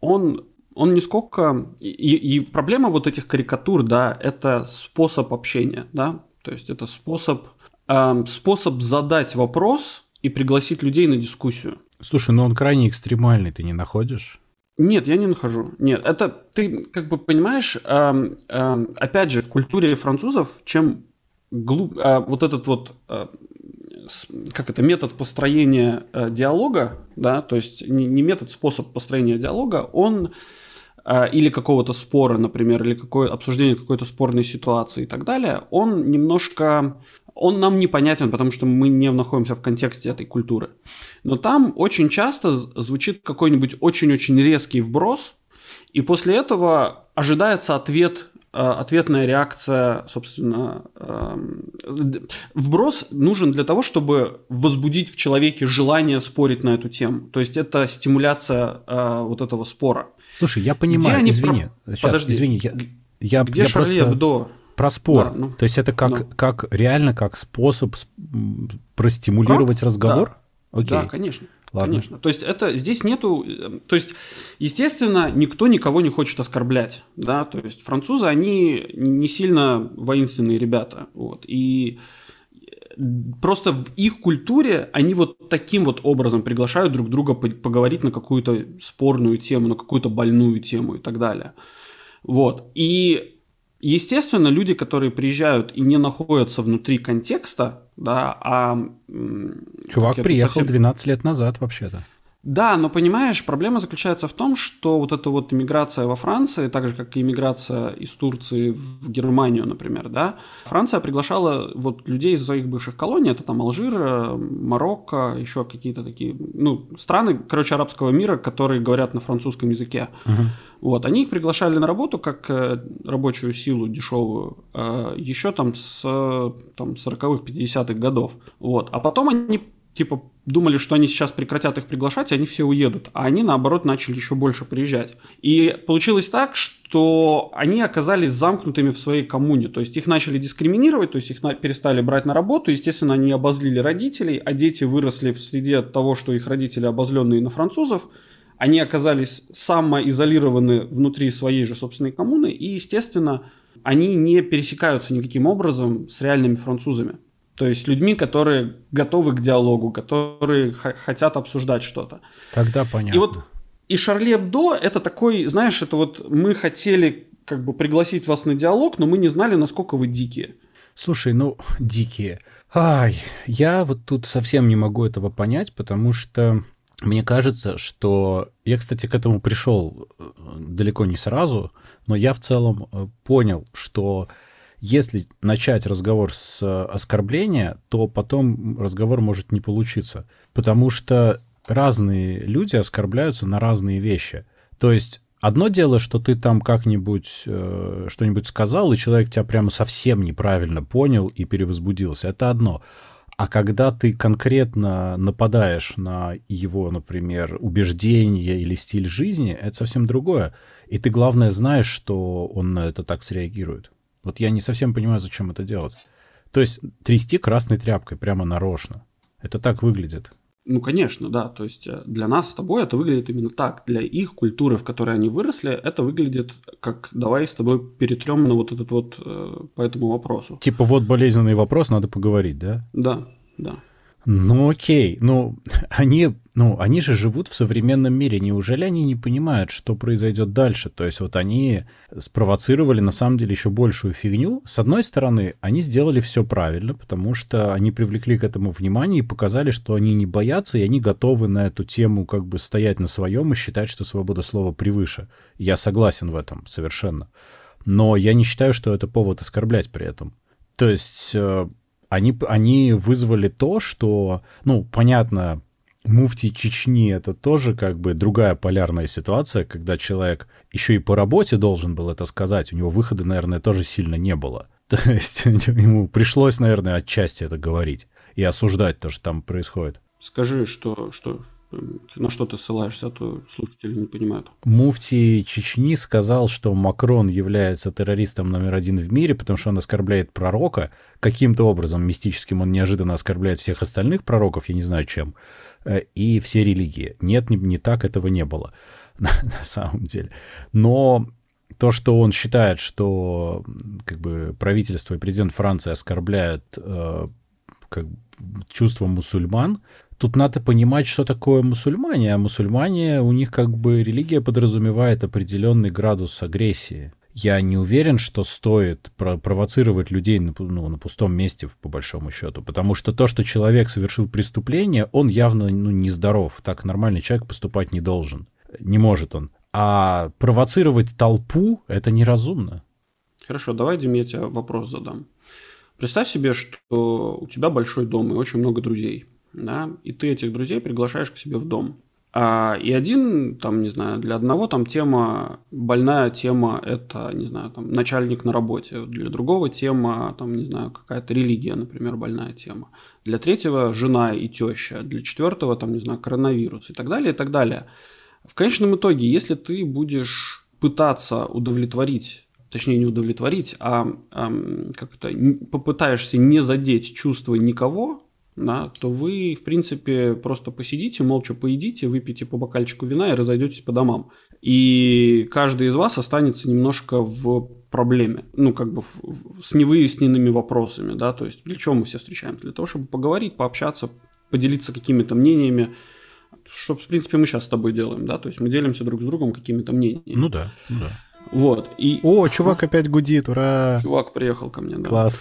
он он не сколько... И, и проблема вот этих карикатур, да, это способ общения, да, то есть это способ, э, способ задать вопрос и пригласить людей на дискуссию. Слушай, ну он крайне экстремальный, ты не находишь? Нет, я не нахожу. Нет, это ты как бы понимаешь, э, э, опять же, в культуре французов, чем глуб, э, вот этот вот э, как это, метод построения э, диалога, да, то есть не, не метод, способ построения диалога, он или какого-то спора, например, или какое обсуждение какой-то спорной ситуации и так далее, он немножко он нам непонятен, потому что мы не находимся в контексте этой культуры. Но там очень часто звучит какой-нибудь очень-очень резкий вброс, и после этого ожидается ответ, ответная реакция, собственно. Вброс нужен для того, чтобы возбудить в человеке желание спорить на эту тему. То есть это стимуляция а, вот этого спора. Слушай, я понимаю, Где они извини, про... сейчас, Подожди, извини, я, я, Где я просто... Эбдо? Про спор. Да, ну, То есть это как, ну. как реально как способ простимулировать как? разговор? Да. Окей. Да, конечно. Ладно. Конечно. То есть это здесь нету, то есть естественно никто никого не хочет оскорблять, да, то есть французы они не сильно воинственные ребята, вот и просто в их культуре они вот таким вот образом приглашают друг друга поговорить на какую-то спорную тему, на какую-то больную тему и так далее. Вот. И Естественно, люди, которые приезжают и не находятся внутри контекста, да, а... Чувак приехал совсем... 12 лет назад вообще-то. Да, но понимаешь, проблема заключается в том, что вот эта вот иммиграция во Франции, так же как и иммиграция из Турции в Германию, например, да, Франция приглашала вот людей из своих бывших колоний, это там Алжир, Марокко, еще какие-то такие, ну, страны, короче, арабского мира, которые говорят на французском языке. Uh-huh. Вот, они их приглашали на работу как э, рабочую силу дешевую э, еще там с там, 40-х, 50-х годов. Вот, а потом они типа думали, что они сейчас прекратят их приглашать, и они все уедут. А они, наоборот, начали еще больше приезжать. И получилось так, что они оказались замкнутыми в своей коммуне. То есть их начали дискриминировать, то есть их перестали брать на работу. Естественно, они обозлили родителей, а дети выросли в среде того, что их родители обозленные на французов. они оказались самоизолированы внутри своей же собственной коммуны, и, естественно, они не пересекаются никаким образом с реальными французами. То есть людьми, которые готовы к диалогу, которые хотят обсуждать что-то. Тогда понятно. И вот и Шарли Эбдо это такой, знаешь, это вот мы хотели как бы пригласить вас на диалог, но мы не знали, насколько вы дикие. Слушай, ну, дикие. Ай, я вот тут совсем не могу этого понять, потому что мне кажется, что я, кстати, к этому пришел э, далеко не сразу, но я в целом э, понял, что если начать разговор с э, оскорбления, то потом разговор может не получиться, потому что разные люди оскорбляются на разные вещи. То есть одно дело, что ты там как-нибудь э, что-нибудь сказал, и человек тебя прямо совсем неправильно понял и перевозбудился. Это одно. А когда ты конкретно нападаешь на его, например, убеждения или стиль жизни, это совсем другое. И ты, главное, знаешь, что он на это так среагирует. Вот я не совсем понимаю, зачем это делать. То есть трясти красной тряпкой прямо нарочно. Это так выглядит. Ну, конечно, да. То есть э, для нас с тобой это выглядит именно так. Для их культуры, в которой они выросли, это выглядит как давай с тобой перетрем на вот этот вот э, по этому вопросу. Типа вот болезненный вопрос, надо поговорить, да? Да, да. Ну окей, ну они, ну они же живут в современном мире. Неужели они не понимают, что произойдет дальше? То есть вот они спровоцировали на самом деле еще большую фигню. С одной стороны, они сделали все правильно, потому что они привлекли к этому внимание и показали, что они не боятся и они готовы на эту тему как бы стоять на своем и считать, что свобода слова превыше. Я согласен в этом совершенно. Но я не считаю, что это повод оскорблять при этом. То есть э, они, они вызвали то, что, ну, понятно, муфти Чечни это тоже как бы другая полярная ситуация, когда человек еще и по работе должен был это сказать, у него выхода, наверное, тоже сильно не было. То есть ему пришлось, наверное, отчасти это говорить и осуждать то, что там происходит. Скажи, что, что на что ты ссылаешься, а то слушатели не понимают. Муфти Чечни сказал, что Макрон является террористом номер один в мире, потому что он оскорбляет пророка. Каким-то образом мистическим он неожиданно оскорбляет всех остальных пророков, я не знаю чем, э, и все религии. Нет, не, не так этого не было на, на самом деле. Но то, что он считает, что как бы правительство и президент Франции оскорбляют э, как, чувства мусульман, Тут надо понимать, что такое мусульмане. А мусульмане, у них как бы религия подразумевает определенный градус агрессии. Я не уверен, что стоит провоцировать людей на, ну, на пустом месте, по большому счету. Потому что то, что человек совершил преступление, он явно ну, нездоров. Так нормальный человек поступать не должен. Не может он. А провоцировать толпу — это неразумно. Хорошо, давай, Дим, я тебе вопрос задам. Представь себе, что у тебя большой дом и очень много друзей да, и ты этих друзей приглашаешь к себе в дом. А, и один, там, не знаю, для одного там тема, больная тема – это, не знаю, там, начальник на работе. Для другого тема, там, не знаю, какая-то религия, например, больная тема. Для третьего – жена и теща. Для четвертого, там, не знаю, коронавирус и так далее, и так далее. В конечном итоге, если ты будешь пытаться удовлетворить точнее не удовлетворить, а, а как то попытаешься не задеть чувства никого, да, то вы, в принципе, просто посидите, молча поедите, выпьете по бокальчику вина и разойдетесь по домам. И каждый из вас останется немножко в проблеме, ну, как бы в, в, с невыясненными вопросами, да, то есть для чего мы все встречаемся? Для того, чтобы поговорить, пообщаться, поделиться какими-то мнениями, что, в принципе, мы сейчас с тобой делаем, да, то есть мы делимся друг с другом какими-то мнениями. Ну да, ну да. Вот. И... О, чувак опять гудит, ура! Чувак приехал ко мне, да. Класс.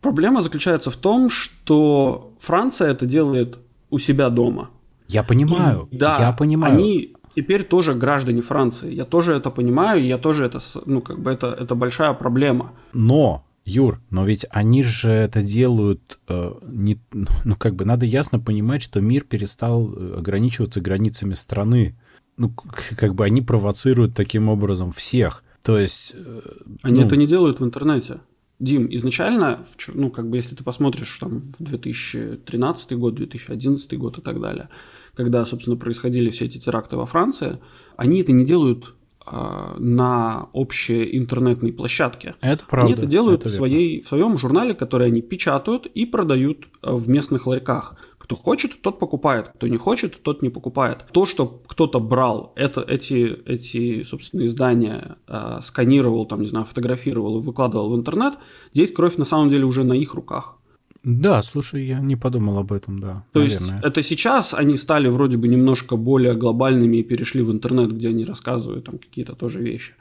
Проблема заключается в том, что Франция это делает у себя дома. Я понимаю. И, да, я понимаю. Они теперь тоже граждане Франции. Я тоже это понимаю, я тоже это, ну, как бы это, это большая проблема. Но, Юр, но ведь они же это делают э, не, ну, как бы надо ясно понимать, что мир перестал э, ограничиваться границами страны. Ну, как бы они провоцируют таким образом всех. То есть... Э, они ну, это не делают в интернете. Дим, изначально, ну, как бы, если ты посмотришь там в 2013 год, 2011 год и так далее, когда, собственно, происходили все эти теракты во Франции, они это не делают э, на общей интернетной площадке. Это правда. Они это делают это в, своей, в своем журнале, который они печатают и продают в местных ларьках Кто хочет, тот покупает, кто не хочет, тот не покупает. То, что кто-то брал это, эти, эти, собственно, издания, э, сканировал, там, не знаю, фотографировал и выкладывал в интернет, здесь кровь на самом деле уже на их руках. Да, слушай, я не подумал об этом, да. То наверное. есть это сейчас они стали вроде бы немножко более глобальными и перешли в интернет, где они рассказывают там какие-то тоже вещи.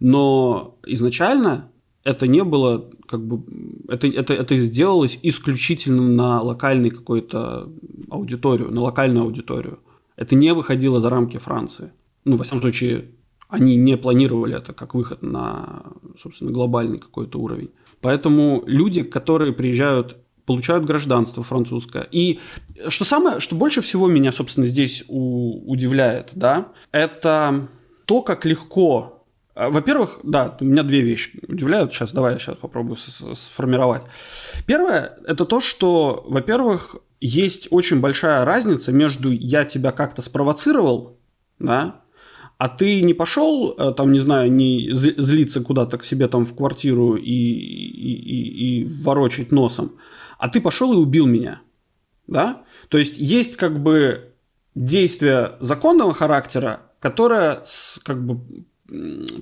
Но изначально это не было как бы это, это, это сделалось исключительно на локальный какой-то аудиторию, на локальную аудиторию. Это не выходило за рамки Франции. Ну, во всяком случае, они не планировали это как выход на, собственно, глобальный какой-то уровень. Поэтому люди, которые приезжают, получают гражданство французское. И что самое, что больше всего меня, собственно, здесь у, удивляет, да, это то, как легко во-первых, да, у меня две вещи удивляют. Сейчас давай я сейчас попробую сформировать. Первое – это то, что, во-первых, есть очень большая разница между я тебя как-то спровоцировал, да, а ты не пошел, э, там, не знаю, не злиться куда-то к себе там в квартиру и, и, и, и ворочать носом, а ты пошел и убил меня, да? То есть есть как бы действие законного характера, которое как бы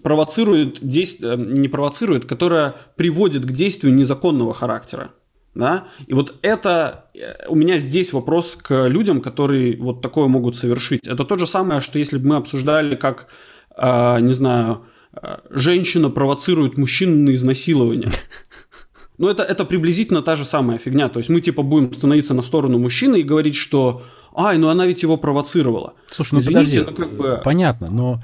провоцирует действие, э, не провоцирует, которая приводит к действию незаконного характера. Да? И вот это э, у меня здесь вопрос к людям, которые вот такое могут совершить. Это то же самое, что если бы мы обсуждали, как, э, не знаю, э, женщина провоцирует мужчину на изнасилование. Ну, это, это приблизительно та же самая фигня. То есть мы типа будем становиться на сторону мужчины и говорить, что ай, ну она ведь его провоцировала. Слушай, ну Извините, подожди, ну, как бы... понятно, но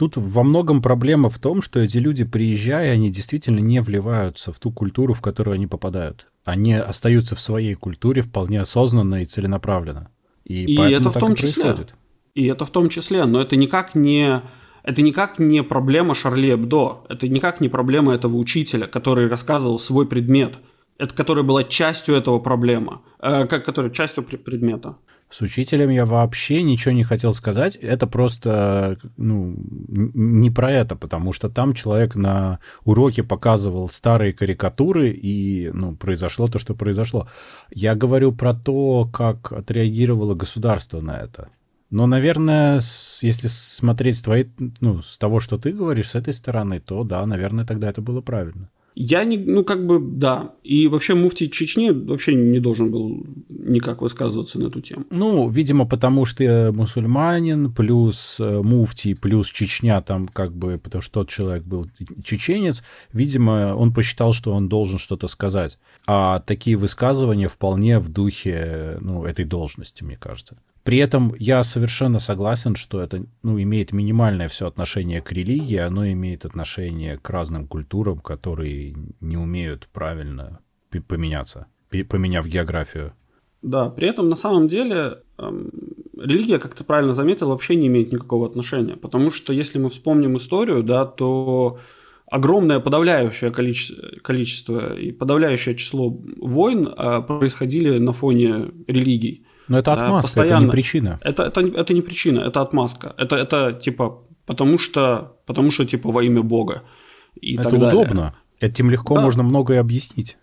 Тут во многом проблема в том, что эти люди, приезжая, они действительно не вливаются в ту культуру, в которую они попадают. Они остаются в своей культуре вполне осознанно и целенаправленно. И, и это в том и числе. Происходит. И это в том числе, но это никак не это никак не проблема Шарли Эбдо, это никак не проблема этого учителя, который рассказывал свой предмет, это которая была частью этого проблема, э, как которая частью предмета. С учителем я вообще ничего не хотел сказать. Это просто ну, не про это, потому что там человек на уроке показывал старые карикатуры, и ну, произошло то, что произошло. Я говорю про то, как отреагировало государство на это. Но, наверное, если смотреть с твоей, ну, с того, что ты говоришь, с этой стороны, то да, наверное, тогда это было правильно. Я не, ну как бы, да. И вообще муфти Чечни вообще не должен был никак высказываться на эту тему. Ну, видимо, потому что мусульманин, плюс э, муфти, плюс Чечня там как бы, потому что тот человек был чеченец, видимо, он посчитал, что он должен что-то сказать. А такие высказывания вполне в духе, ну, этой должности, мне кажется. При этом я совершенно согласен, что это ну, имеет минимальное все отношение к религии, оно имеет отношение к разным культурам, которые не умеют правильно поменяться, поменяв географию. Да, при этом на самом деле эм, религия, как ты правильно заметил, вообще не имеет никакого отношения. Потому что если мы вспомним историю, да, то огромное подавляющее количество, количество и подавляющее число войн э, происходили на фоне религий. Но это отмазка, постоянно. это не причина. Это, это, это не причина, это отмазка. Это, это типа потому что, потому что типа во имя Бога. И это так удобно. Далее. Этим легко да. можно многое объяснить.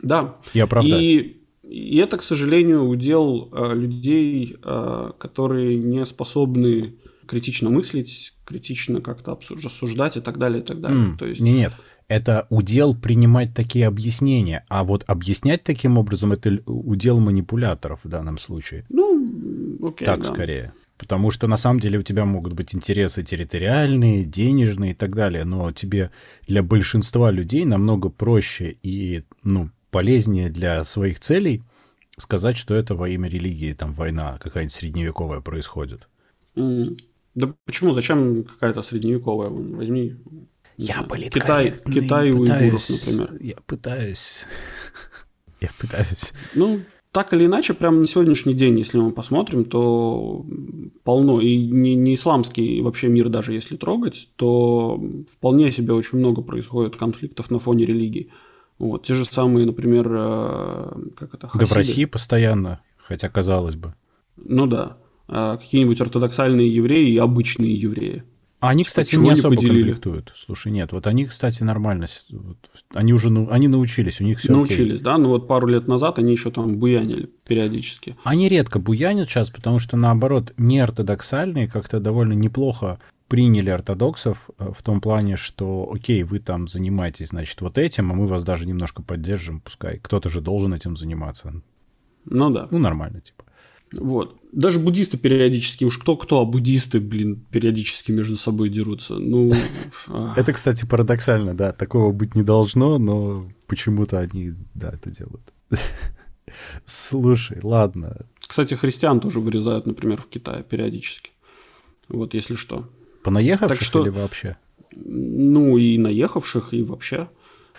Да. И оправдать. И, и это, к сожалению, удел э, людей, э, которые не способны критично мыслить, критично как-то обсуждать и так далее, и так далее. Mm, То есть... Нет, это удел принимать такие объяснения, а вот объяснять таким образом это удел манипуляторов в данном случае. Ну, окей, Так да. скорее. Потому что на самом деле у тебя могут быть интересы территориальные, денежные и так далее, но тебе для большинства людей намного проще и ну, полезнее для своих целей сказать, что это во имя религии, там война какая-нибудь средневековая происходит. Mm. Да почему? Зачем какая-то средневековая? Возьми я политкорректный. Китай, Китай у уйгуров, например. Я пытаюсь. Я пытаюсь. Ну, так или иначе, прямо на сегодняшний день, если мы посмотрим, то полно. И не, не исламский вообще мир даже если трогать, то вполне себе очень много происходит конфликтов на фоне религии. Вот. Те же самые, например, э, как это, хасиды. Да в России постоянно, хотя казалось бы. Ну да. А какие-нибудь ортодоксальные евреи и обычные евреи. Они, кстати, не особо не конфликтуют. Слушай, нет, вот они, кстати, нормально. Вот, они уже они научились, у них все Научились, окей. да? Ну вот пару лет назад они еще там буянили периодически. Они редко буянят сейчас, потому что, наоборот, неортодоксальные как-то довольно неплохо приняли ортодоксов э, в том плане, что, окей, вы там занимаетесь, значит, вот этим, а мы вас даже немножко поддержим, пускай. Кто-то же должен этим заниматься. Ну да. Ну, нормально, типа. Вот. Даже буддисты периодически, уж кто-кто, а буддисты, блин, периодически между собой дерутся. Ну... А. Это, кстати, парадоксально, да. Такого быть не должно, но почему-то они, да, это делают. Слушай, ладно. Кстати, христиан тоже вырезают, например, в Китае периодически. Вот, если что. Понаехавших так что, или вообще? Ну, и наехавших, и вообще.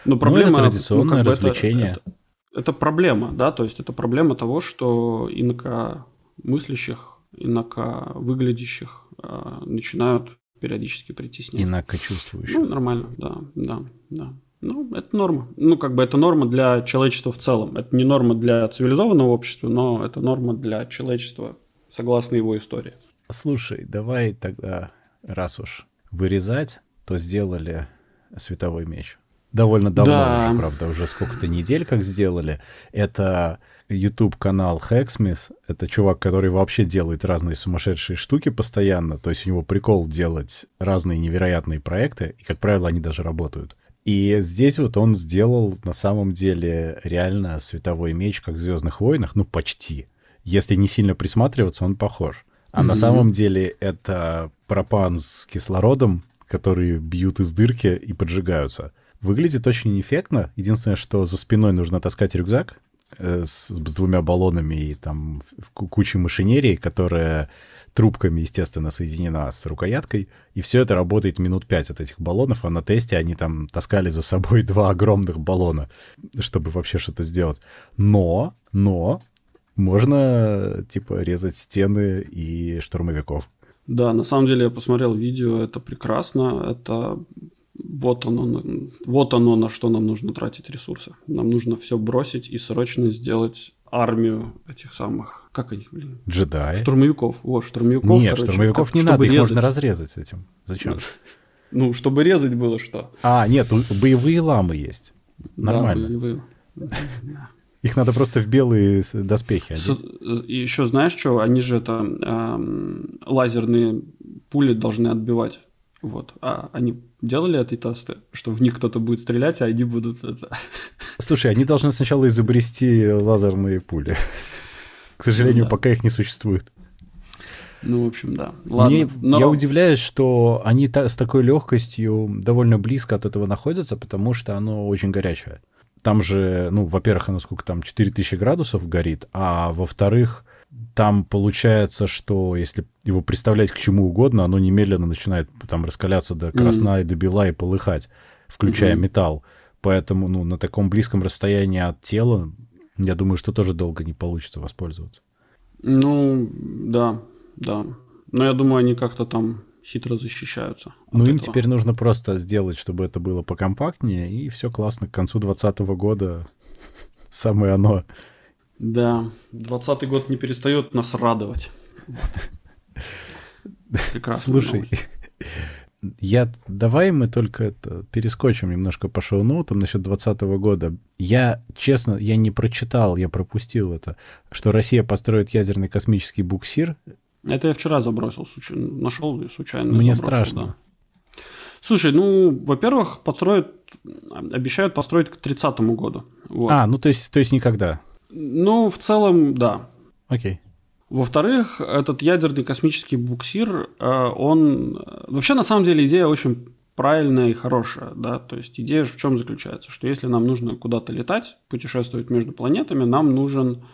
Но проблема... Ну, это традиционное ну, развлечение. Это, это, проблема, да, то есть это проблема того, что инакомыслящих, инакомыглядящих э, начинают периодически притеснять. Инакочувствующих. Ну, нормально, да, да, да. Ну, это норма. Ну, как бы это норма для человечества в целом. Это не норма для цивилизованного общества, но это норма для человечества, согласно его истории. Слушай, давай тогда, раз уж вырезать, то сделали световой меч довольно давно да. уже, правда, уже сколько-то недель как сделали. Это YouTube-канал Hacksmith. Это чувак, который вообще делает разные сумасшедшие штуки постоянно. То есть у него прикол делать разные невероятные проекты, и, как правило, они даже работают. И здесь вот он сделал на самом деле реально световой меч, как в Звездных войнах, ну почти. Если не сильно присматриваться, он похож. А mm-hmm. на самом деле это пропан с кислородом, которые бьют из дырки и поджигаются. Выглядит очень эффектно. Единственное, что за спиной нужно таскать рюкзак э, с, с двумя баллонами и там кучей машинерии, которая трубками, естественно, соединена с рукояткой. И все это работает минут пять от этих баллонов, а на тесте они там таскали за собой два огромных баллона, чтобы вообще что-то сделать. Но, но, можно, типа, резать стены и штурмовиков. Да, на самом деле я посмотрел видео, это прекрасно, это вот оно, вот оно, на что нам нужно тратить ресурсы. Нам нужно все бросить и срочно сделать армию этих самых, как они, блин? Джедаи. Штурмовиков. Вот, штурмовиков. Нет, короче, штурмовиков как, не надо, резать. их можно разрезать этим. Зачем? Ну, чтобы резать было что. А, нет, боевые ламы есть. Нормально. Да, боевые. Их надо просто в белые доспехи. Еще знаешь что? Они же это э, лазерные пули должны отбивать. Вот. А они делали эти тесты, что в них кто-то будет стрелять, а они будут это... Слушай, они должны сначала изобрести лазерные пули. К сожалению, да. пока их не существует. Ну, в общем, да. Ладно. Мне, но... Я удивляюсь, что они та, с такой легкостью довольно близко от этого находятся, потому что оно очень горячее. Там же, ну, во-первых, оно сколько там, 4000 градусов горит, а во-вторых, там получается, что если его представлять к чему угодно, оно немедленно начинает там раскаляться до красна mm-hmm. и до бела и полыхать, включая mm-hmm. металл. Поэтому, ну, на таком близком расстоянии от тела, я думаю, что тоже долго не получится воспользоваться. Ну, да, да. Но я думаю, они как-то там хитро защищаются. Ну, им этого. теперь нужно просто сделать, чтобы это было покомпактнее, и все классно. К концу 2020 года самое оно. Да, 20 год не перестает нас радовать. Прекрасно. Слушай, я давай мы только это перескочим немножко по шоу-ноутам насчет 2020 года. Я, честно, я не прочитал, я пропустил это, что Россия построит ядерный космический буксир. Это я вчера забросил, случайно, нашел случайно. Мне забросил, страшно. Да. Слушай, ну, во-первых, построят, обещают построить к 30 году. Вот. А, ну то есть, то есть никогда. Ну, в целом, да. Окей. Во-вторых, этот ядерный космический буксир, э, он... Вообще, на самом деле, идея очень правильная и хорошая, да, то есть идея в чем заключается, что если нам нужно куда-то летать, путешествовать между планетами, нам нужен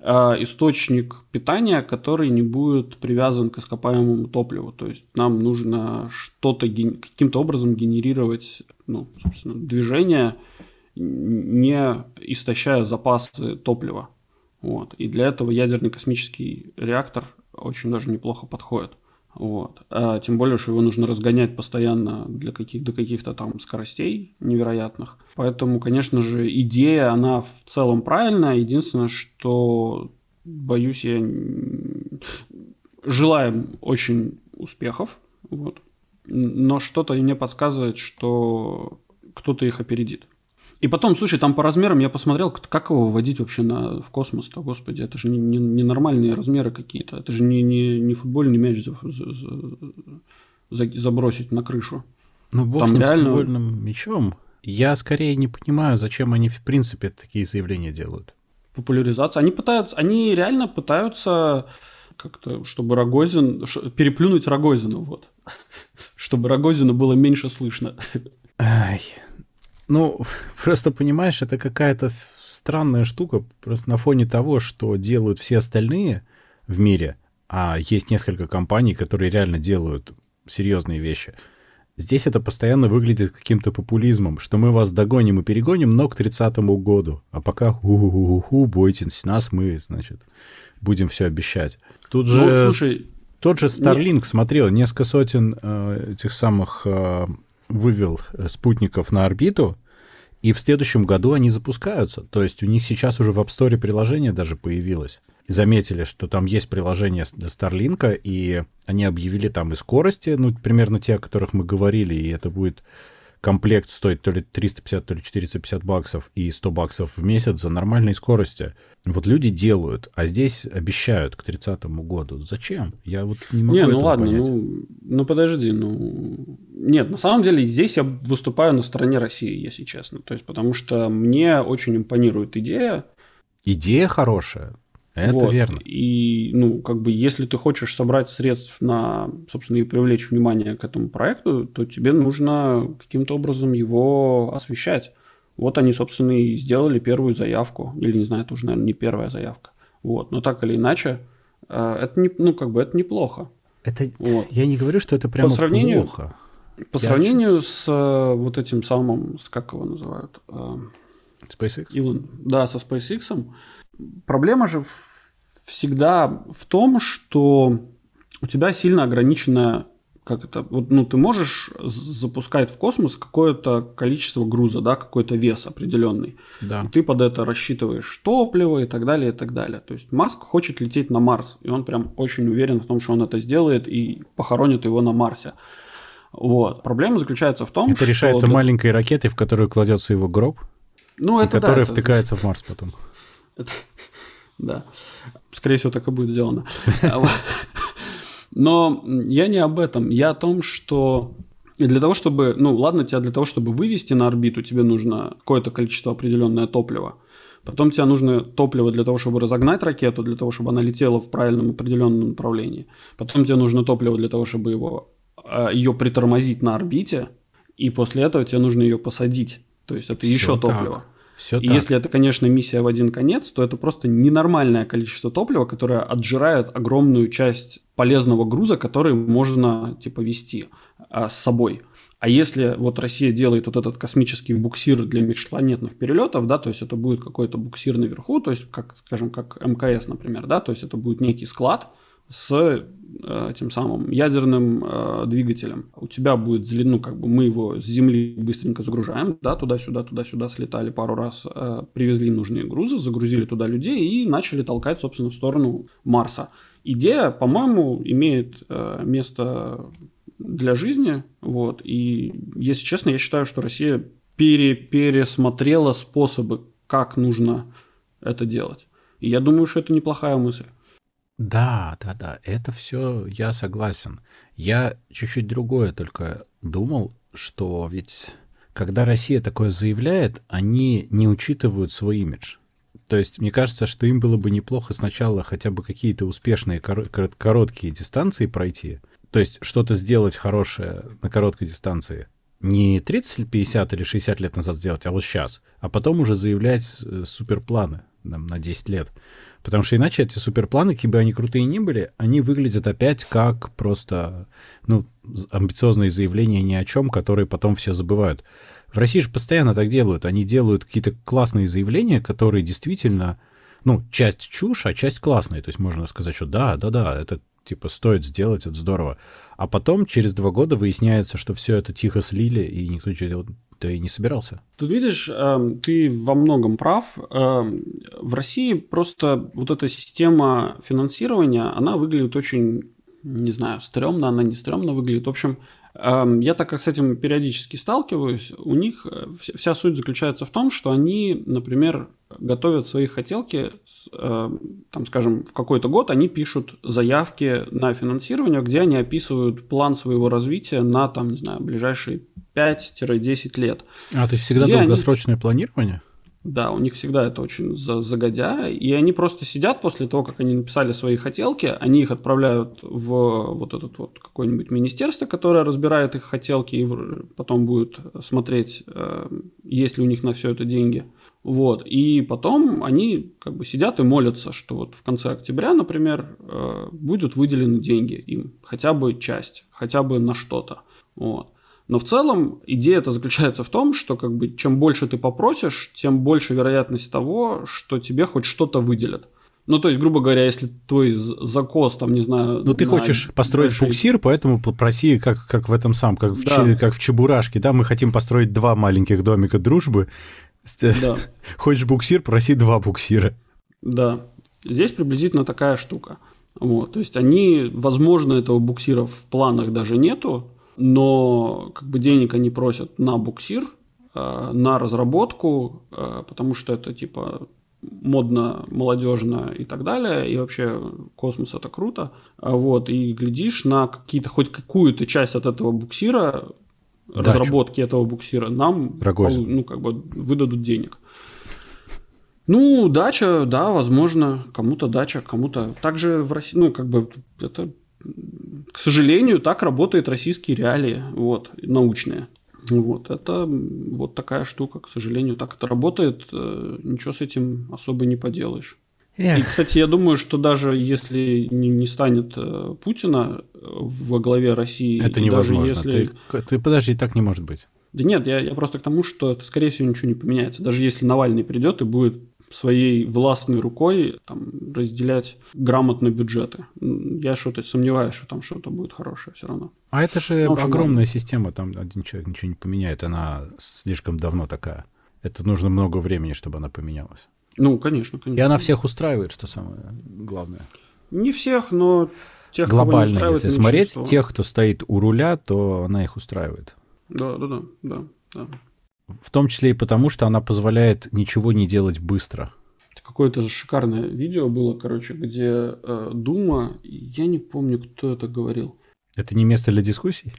э, источник питания, который не будет привязан к ископаемому топливу, то есть нам нужно что-то каким-то образом генерировать, ну, собственно, движение, не истощая запасы топлива. Вот. И для этого ядерный космический реактор очень даже неплохо подходит. Вот. А тем более, что его нужно разгонять постоянно для каких, до каких-то там скоростей невероятных. Поэтому, конечно же, идея, она в целом правильная. Единственное, что, боюсь, я... Желаем очень успехов. Вот. но что-то мне подсказывает, что кто-то их опередит. И потом, слушай, там по размерам я посмотрел, как его выводить вообще на, в космос-то, господи, это же не, не, не нормальные размеры какие-то, это же не, не, не футбольный мяч за, за, за, забросить на крышу. Ну, бог там с реально... футбольным мячом. Я скорее не понимаю, зачем они в принципе такие заявления делают. Популяризация. Они пытаются, они реально пытаются как-то, чтобы Рогозин, переплюнуть Рогозину, вот. Чтобы Рогозину было меньше слышно. Ай, ну, просто понимаешь, это какая-то странная штука, просто на фоне того, что делают все остальные в мире, а есть несколько компаний, которые реально делают серьезные вещи. Здесь это постоянно выглядит каким-то популизмом, что мы вас догоним и перегоним, но к 30-му году. А пока ху-ху-ху, бойтесь нас, мы, значит, будем все обещать. Тут же... Ну, слушай, тот же Starlink, смотрел, несколько сотен э, этих самых э, вывел э, спутников на орбиту, и в следующем году они запускаются. То есть у них сейчас уже в App Store приложение даже появилось. И заметили, что там есть приложение для Starlink, и они объявили там и скорости, ну, примерно те, о которых мы говорили, и это будет комплект стоит то ли 350, то ли 450 баксов и 100 баксов в месяц за нормальной скорости. Вот люди делают, а здесь обещают к 30 году. Зачем? Я вот не могу Не, ну ладно, понять. ну, ну подожди, ну... Нет, на самом деле здесь я выступаю на стороне России, если честно. То есть, потому что мне очень импонирует идея. Идея хорошая. Это вот. верно. И, ну, как бы, если ты хочешь собрать средств на, собственно, и привлечь внимание к этому проекту, то тебе нужно каким-то образом его освещать. Вот они, собственно, и сделали первую заявку. Или, не знаю, это уже, наверное, не первая заявка. Вот. Но так или иначе, э, это не, ну, как бы, это неплохо. Это, вот. Я не говорю, что это прямо по сравнению, плохо. По я сравнению очень... с э, вот этим самым, с как его называют? Э, SpaceX? Илон, да, со SpaceX. Проблема же всегда в том, что у тебя сильно ограниченная как это, вот, ну, ты можешь запускать в космос какое-то количество груза, да, какой-то вес определенный. Да. И ты под это рассчитываешь топливо и так далее, и так далее. То есть Маск хочет лететь на Марс, и он прям очень уверен в том, что он это сделает и похоронит его на Марсе. Вот. Проблема заключается в том, это что... Это решается маленькой ракетой, в которую кладется его гроб, ну, это которая да, втыкается это... в Марс потом. Да. Скорее всего, так и будет сделано. Но я не об этом. Я о том, что для того, чтобы, ну ладно, тебя для того, чтобы вывести на орбиту, тебе нужно какое-то количество определенное топлива. Потом тебе нужно топливо для того, чтобы разогнать ракету, для того, чтобы она летела в правильном определенном направлении. Потом тебе нужно топливо для того, чтобы его, а, ее притормозить на орбите. И после этого тебе нужно ее посадить. То есть это Всё еще топливо. Так. Все и так. если это, конечно, миссия в один конец, то это просто ненормальное количество топлива, которое отжирает огромную часть полезного груза, который можно типа вести а, с собой. А если вот Россия делает вот этот космический буксир для межпланетных перелетов, да, то есть это будет какой-то буксир наверху, то есть как, скажем, как МКС, например, да, то есть это будет некий склад, с э, тем самым ядерным э, двигателем. У тебя будет, ну, как бы мы его с Земли быстренько загружаем, да, туда-сюда, туда-сюда слетали пару раз, э, привезли нужные грузы, загрузили туда людей и начали толкать, собственно, в сторону Марса. Идея, по-моему, имеет э, место для жизни, вот, и, если честно, я считаю, что Россия пере пересмотрела способы, как нужно это делать. И я думаю, что это неплохая мысль. Да, да, да, это все я согласен. Я чуть-чуть другое только думал, что ведь когда Россия такое заявляет, они не учитывают свой имидж. То есть мне кажется, что им было бы неплохо сначала хотя бы какие-то успешные кор- короткие дистанции пройти. То есть что-то сделать хорошее на короткой дистанции. Не 30, 50 или 60 лет назад сделать, а вот сейчас. А потом уже заявлять э, суперпланы там, на 10 лет. Потому что иначе эти суперпланы, какие бы они крутые ни были, они выглядят опять как просто, ну, амбициозные заявления ни о чем, которые потом все забывают. В России же постоянно так делают. Они делают какие-то классные заявления, которые действительно, ну, часть чушь, а часть классная. То есть можно сказать, что да, да, да, это типа стоит сделать, это здорово. А потом через два года выясняется, что все это тихо слили, и никто то и не собирался. Тут видишь, эм, ты во многом прав. Эм, в России просто вот эта система финансирования, она выглядит очень, не знаю, стрёмно, она не стрёмно выглядит. В общем, я так как с этим периодически сталкиваюсь, у них э, вся суть заключается в том, что они, например, готовят свои хотелки, там, скажем, в какой-то год они пишут заявки на финансирование, где они описывают план своего развития на, там, не знаю, ближайшие 5-10 лет. А, то есть всегда долгосрочное они... планирование? Да, у них всегда это очень загодя, и они просто сидят после того, как они написали свои хотелки, они их отправляют в вот этот вот какое-нибудь министерство, которое разбирает их хотелки и потом будет смотреть, э, есть ли у них на все это деньги. Вот, и потом они как бы сидят и молятся, что вот в конце октября, например, э, будут выделены деньги им, хотя бы часть, хотя бы на что-то. Вот. Но в целом идея это заключается в том, что как бы чем больше ты попросишь, тем больше вероятность того, что тебе хоть что-то выделят. Ну, то есть, грубо говоря, если твой закос, там, не знаю... Ну, ты хочешь построить большие... буксир, поэтому попроси, как, как в этом сам, как в, да. как в Чебурашке, да, мы хотим построить два маленьких домика дружбы. Да. Хочешь буксир, проси два буксира. Да, здесь приблизительно такая штука. Вот, то есть они, возможно, этого буксира в планах даже нету, но как бы денег они просят на буксир, э, на разработку, э, потому что это типа модно, молодежно и так далее, и вообще космос это круто, вот, и глядишь на какие-то, хоть какую-то часть от этого буксира, Дачу. разработки этого буксира, нам, Рогозин. ну, как бы выдадут денег. Ну, дача, да, возможно, кому-то дача, кому-то. Также в России, ну, как бы это к сожалению, так работают российские реалии, вот, научные. Вот, это вот такая штука, к сожалению, так это работает, э, ничего с этим особо не поделаешь. Эх. И, кстати, я думаю, что даже если не станет э, Путина во главе России... Это невозможно. Если... Ты, ты подожди, так не может быть. Да нет, я, я просто к тому, что это, скорее всего, ничего не поменяется. Даже если Навальный придет и будет своей властной рукой там, разделять грамотно бюджеты. Я что-то сомневаюсь, что там что-то будет хорошее все равно. А это же общем, огромная ладно. система, там один человек ничего не поменяет, она слишком давно такая. Это нужно много времени, чтобы она поменялась. Ну, конечно, конечно. И она всех устраивает, что самое главное. Не всех, но тех, Глобально, кого не если смотреть, тех, кто стоит у руля, то она их устраивает. Да, да, да, да. да. В том числе и потому, что она позволяет ничего не делать быстро. Какое-то шикарное видео было, короче, где э, Дума, я не помню, кто это говорил. Это не место для дискуссий?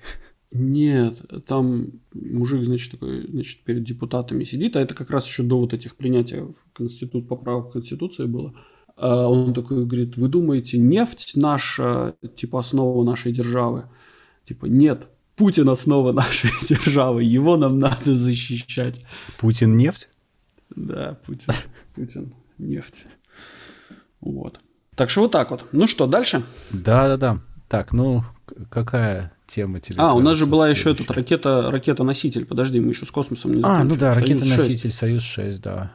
Нет, там мужик, значит, такой, значит, перед депутатами сидит, а это как раз еще до вот этих принятия в Конститут, поправок Конституции было. А он такой говорит, вы думаете, нефть наша, типа, основа нашей державы? Типа, нет, Путин основа нашей державы, его нам надо защищать. Путин нефть? Да, Путин, Путин нефть. Вот. Так что вот так вот. Ну что, дальше? Да-да-да. Так, ну какая тема тебе? А, у нас же была еще эта ракета, ракета-носитель. Подожди, мы еще с космосом не закончили. А, ну да, ракета-носитель Союз-6, да.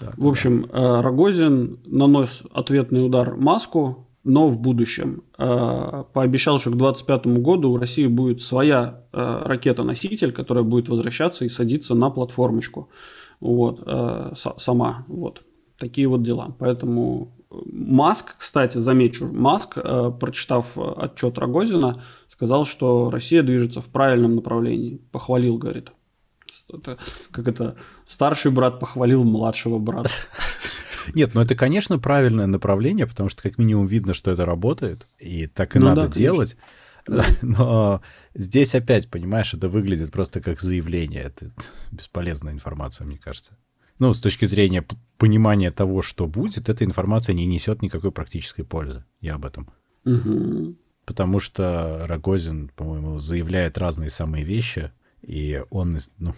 да. В общем, да. Э, Рогозин наносит ответный удар Маску, но в будущем. Э, пообещал, что к 2025 году у России будет своя э, ракета-носитель, которая будет возвращаться и садиться на платформочку. Вот, э, сама. Вот. Такие вот дела. Поэтому Маск, кстати, замечу, Маск, прочитав отчет Рогозина, сказал, что Россия движется в правильном направлении. Похвалил, говорит. Это, как это, старший брат похвалил младшего брата. Нет, ну это, конечно, правильное направление, потому что как минимум видно, что это работает, и так и ну, надо да, делать. Да. Но здесь опять, понимаешь, это выглядит просто как заявление. Это бесполезная информация, мне кажется. Ну, с точки зрения понимания того, что будет, эта информация не несет никакой практической пользы. Я об этом. Угу. Потому что Рогозин, по-моему, заявляет разные самые вещи, и он ну,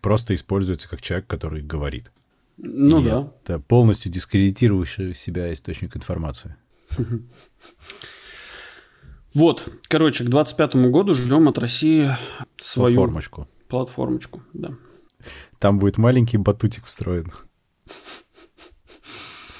просто используется как человек, который говорит. Ну и да. Это полностью дискредитирующий себя источник информации. Вот, короче, к 25 году ждем от России свою платформочку. Платформочку, да. Там будет маленький батутик встроен.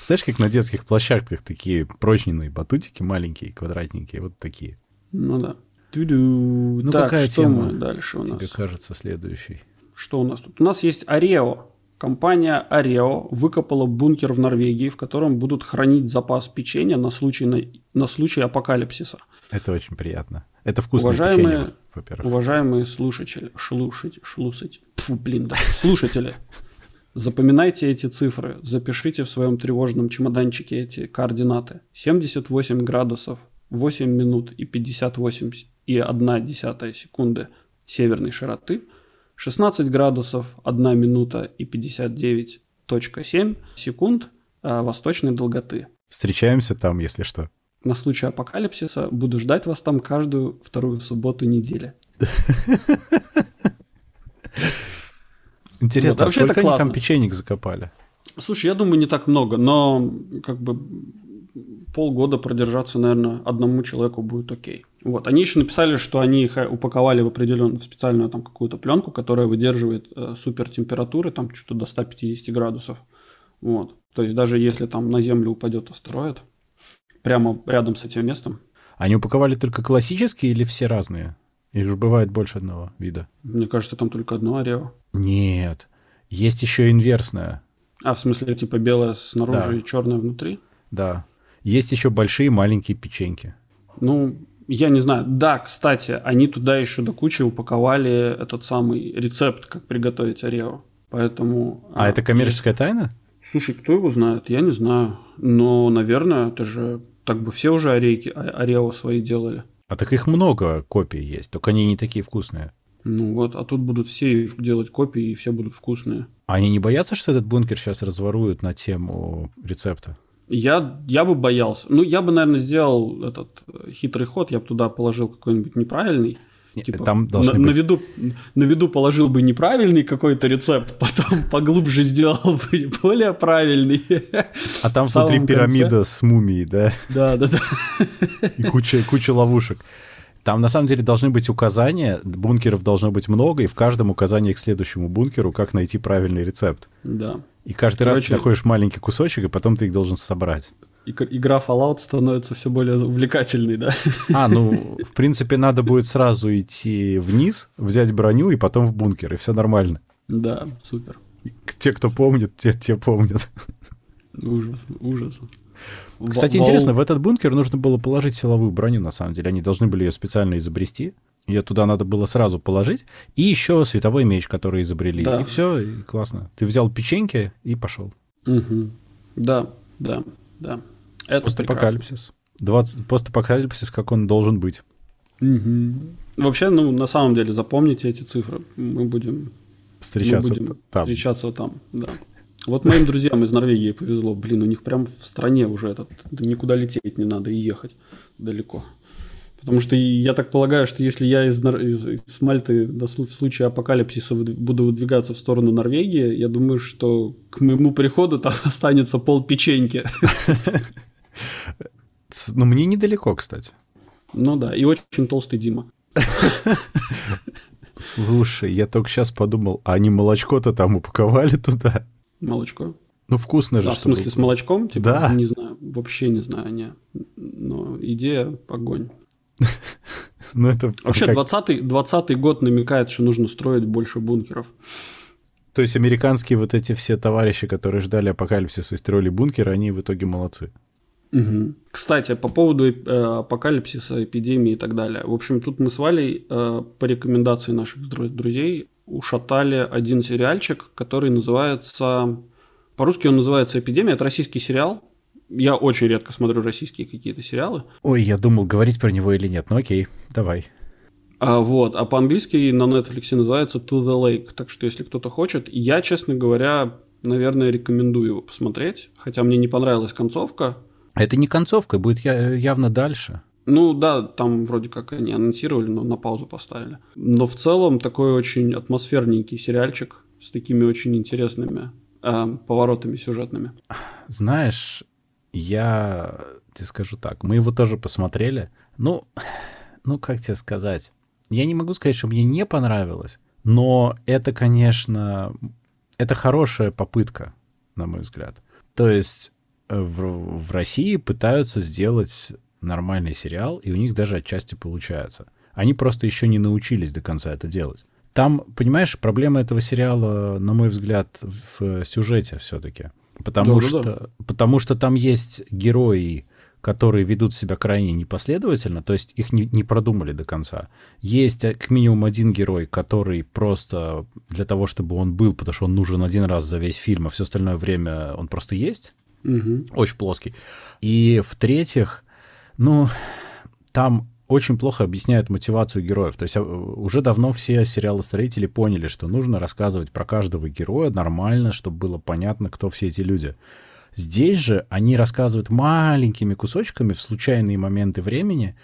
Знаешь, как на детских площадках такие прочные батутики маленькие, квадратненькие, вот такие. Ну да. Ту-ду. Ну так, какая что тема мы дальше у нас? Тебе кажется следующий. Что у нас тут? У нас есть Орео. Компания Арео выкопала бункер в Норвегии, в котором будут хранить запас печенья на случай, на, на случай апокалипсиса. Это очень приятно. Это вкусное уважаемые, печенье, во-первых. Уважаемые слушатели, шлушить, шлусать, фу, блин, да, слушатели, запоминайте эти цифры, запишите в своем тревожном чемоданчике эти координаты. 78 градусов, 8 минут и 58 и 1 десятая секунды северной широты – 16 градусов 1 минута и 59.7 секунд а, восточной долготы. Встречаемся там, если что. На случай апокалипсиса буду ждать вас там каждую вторую субботу недели. Интересно, а сколько они там печенек закопали? Слушай, я думаю, не так много, но как бы полгода продержаться, наверное, одному человеку будет окей. Вот. Они еще написали, что они их упаковали в определенную, в специальную там какую-то пленку, которая выдерживает э, супер температуры, там что-то до 150 градусов. Вот. То есть даже если там на Землю упадет астероид, прямо рядом с этим местом. Они упаковали только классические или все разные? Или же бывает больше одного вида? Мне кажется, там только одно Орео. Нет. Есть еще инверсная. А, в смысле, типа белая снаружи да. и черная внутри? Да. Есть еще большие и маленькие печеньки. Ну, я не знаю. Да, кстати, они туда еще до кучи упаковали этот самый рецепт, как приготовить орео. Поэтому... А, а это коммерческая тайна? Слушай, кто его знает? Я не знаю. Но, наверное, это же так бы все уже орейки, а, орео свои делали. А так их много копий есть, только они не такие вкусные. Ну вот, а тут будут все делать копии, и все будут вкусные. А они не боятся, что этот бункер сейчас разворуют на тему рецепта? Я, я бы боялся. Ну, я бы, наверное, сделал этот э, хитрый ход, я бы туда положил какой-нибудь неправильный. Типа, там на, быть... на, виду, на виду положил бы неправильный какой-то рецепт, потом поглубже сделал бы более правильный. А там внутри пирамида с мумией, да? Да, да, да. И куча, куча ловушек. Там на самом деле должны быть указания, бункеров должно быть много, и в каждом указании к следующему бункеру, как найти правильный рецепт. Да. И каждый Короче, раз ты находишь маленький кусочек, и потом ты их должен собрать. Игра Fallout становится все более увлекательной, да? А, ну, в принципе, надо будет сразу идти вниз, взять броню и потом в бункер, и все нормально. Да, супер. Те, кто помнит, те, те помнят. Ужас, ужас. Кстати, Вол... интересно, в этот бункер нужно было положить силовую броню, на самом деле. Они должны были ее специально изобрести. Ее туда надо было сразу положить. И еще световой меч, который изобрели. Да. И все, и классно. Ты взял печеньки и пошел. Угу. Да, да, да. Это постапокалипсис. 20... Постапокалипсис, как он должен быть. Угу. Вообще, ну, на самом деле, запомните эти цифры. Мы будем встречаться мы будем там. Встречаться там, да. Вот моим друзьям из Норвегии повезло. Блин, у них прям в стране уже этот, никуда лететь не надо и ехать далеко. Потому что я так полагаю, что если я из, из, из Мальты в случае апокалипсиса буду выдвигаться в сторону Норвегии, я думаю, что к моему приходу там останется пол печеньки. Ну, мне недалеко, кстати. Ну да, и очень толстый Дима. Слушай, я только сейчас подумал, а они молочко-то там упаковали туда? Молочко? Ну, вкусно же. Да, в смысле, с молочком? Типа, да. Не знаю, вообще не знаю, не. Но идея – огонь. Ну, это Вообще, как... 20-й, 20 год намекает, что нужно строить больше бункеров. То есть американские вот эти все товарищи, которые ждали апокалипсиса и строили бункеры, они в итоге молодцы. Угу. Кстати, по поводу э, апокалипсиса, эпидемии и так далее. В общем, тут мы с Валей э, по рекомендации наших друзей ушатали один сериальчик, который называется... По-русски он называется «Эпидемия». Это российский сериал. Я очень редко смотрю российские какие-то сериалы. Ой, я думал, говорить про него или нет. Ну окей, давай. А, вот, а по-английски на Netflix называется To the Lake. Так что, если кто-то хочет, я, честно говоря, наверное, рекомендую его посмотреть. Хотя мне не понравилась концовка. Это не концовка, будет явно дальше. Ну да, там вроде как они анонсировали, но на паузу поставили. Но в целом такой очень атмосферненький сериальчик с такими очень интересными э, поворотами сюжетными. Знаешь, я тебе скажу так, мы его тоже посмотрели. Ну, ну как тебе сказать? Я не могу сказать, что мне не понравилось, но это, конечно, это хорошая попытка, на мой взгляд. То есть э, в, в России пытаются сделать нормальный сериал, и у них даже отчасти получается. Они просто еще не научились до конца это делать. там, понимаешь, проблема этого сериала, на мой взгляд, в сюжете все-таки. Потому, да, что, да, да. потому что там есть герои, которые ведут себя крайне непоследовательно, то есть их не, не продумали до конца. Есть э, как минимум один герой, который просто для того, чтобы он был, потому что он нужен один раз за весь фильм, а все остальное время он просто есть. Угу. Очень плоский. И в-третьих, ну, там очень плохо объясняют мотивацию героев. То есть а, уже давно все сериалостроители поняли, что нужно рассказывать про каждого героя нормально, чтобы было понятно, кто все эти люди. Здесь же они рассказывают маленькими кусочками в случайные моменты времени,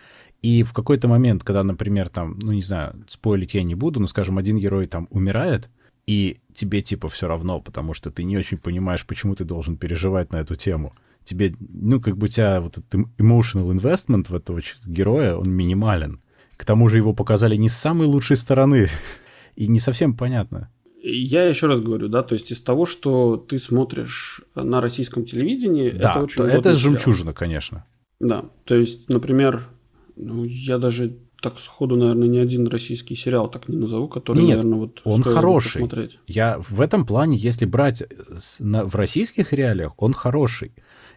и в какой-то момент, когда, например, там, ну не знаю, спойлить я не буду, но, скажем, один герой там умирает, и тебе типа все равно, потому что ты не очень понимаешь, почему ты должен переживать на эту тему. Тебе, ну, как бы у тебя вот этот emotional investment в этого героя, он минимален. К тому же его показали не с самой лучшей стороны, и не совсем понятно. Я еще раз говорю, да, то есть из того, что ты смотришь на российском телевидении, да, это очень это жемчужина, сериал. конечно. Да, то есть, например, ну, я даже так сходу, наверное, ни один российский сериал так не назову, который, Нет, наверное, вот он хороший. Посмотреть. Я в этом плане, если брать на, в российских реалиях, он хороший.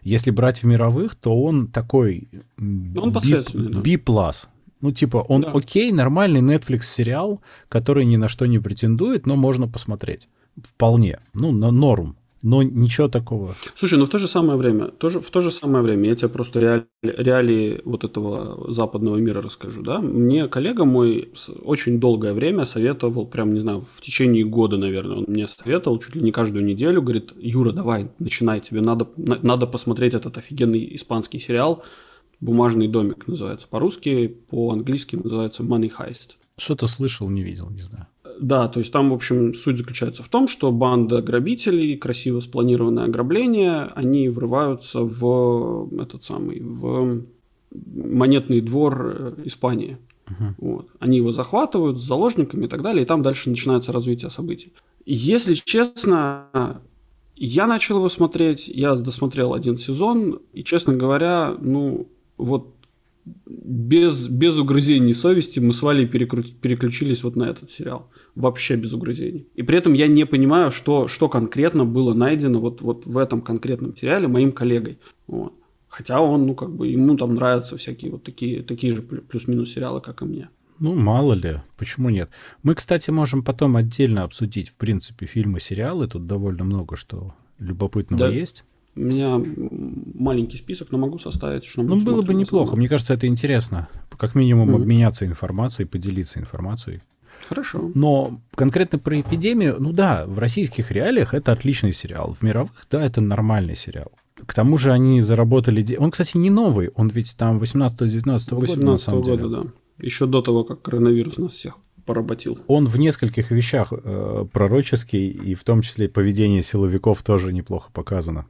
Если брать в мировых, то он такой он B+. Да. Ну, типа, он да. окей, нормальный Netflix сериал, который ни на что не претендует, но можно посмотреть. Вполне. Ну, на норм. Но ничего такого. Слушай, но в то же самое время, тоже, в то же самое время, я тебе просто реали, реалии вот этого западного мира расскажу, да. Мне коллега мой очень долгое время советовал, прям, не знаю, в течение года, наверное, он мне советовал чуть ли не каждую неделю, говорит, Юра, давай, начинай, тебе надо, надо посмотреть этот офигенный испанский сериал, Бумажный домик называется по-русски, по-английски называется Money Heist. Что-то слышал, не видел, не знаю. Да, то есть там, в общем, суть заключается в том, что банда грабителей, красиво спланированное ограбление, они врываются в этот самый, в монетный двор э, Испании. Uh-huh. Вот. Они его захватывают с заложниками и так далее, и там дальше начинается развитие событий. Если честно, я начал его смотреть, я досмотрел один сезон, и, честно говоря, ну, вот без, без угрызений совести мы с Валей перекру... переключились вот на этот сериал. Вообще без угрызений. И при этом я не понимаю, что, что конкретно было найдено вот, вот в этом конкретном сериале моим коллегой. Вот. Хотя он, ну, как бы, ему там нравятся всякие вот такие, такие же плюс-минус сериалы, как и мне. Ну, мало ли, почему нет? Мы, кстати, можем потом отдельно обсудить, в принципе, фильмы, сериалы. Тут довольно много что любопытного да. есть. У меня маленький список, но могу составить. Что ну, было бы неплохо. Мне кажется, это интересно. Как минимум mm-hmm. обменяться информацией, поделиться информацией. Хорошо. Но конкретно про эпидемию, ну да, в российских реалиях это отличный сериал. В мировых, да, это нормальный сериал. К тому же они заработали... Он, кстати, не новый, он ведь там 18-19 года, на самом года, деле. да. Еще до того, как коронавирус нас всех поработил. Он в нескольких вещах э, пророческий, и в том числе поведение силовиков тоже неплохо показано.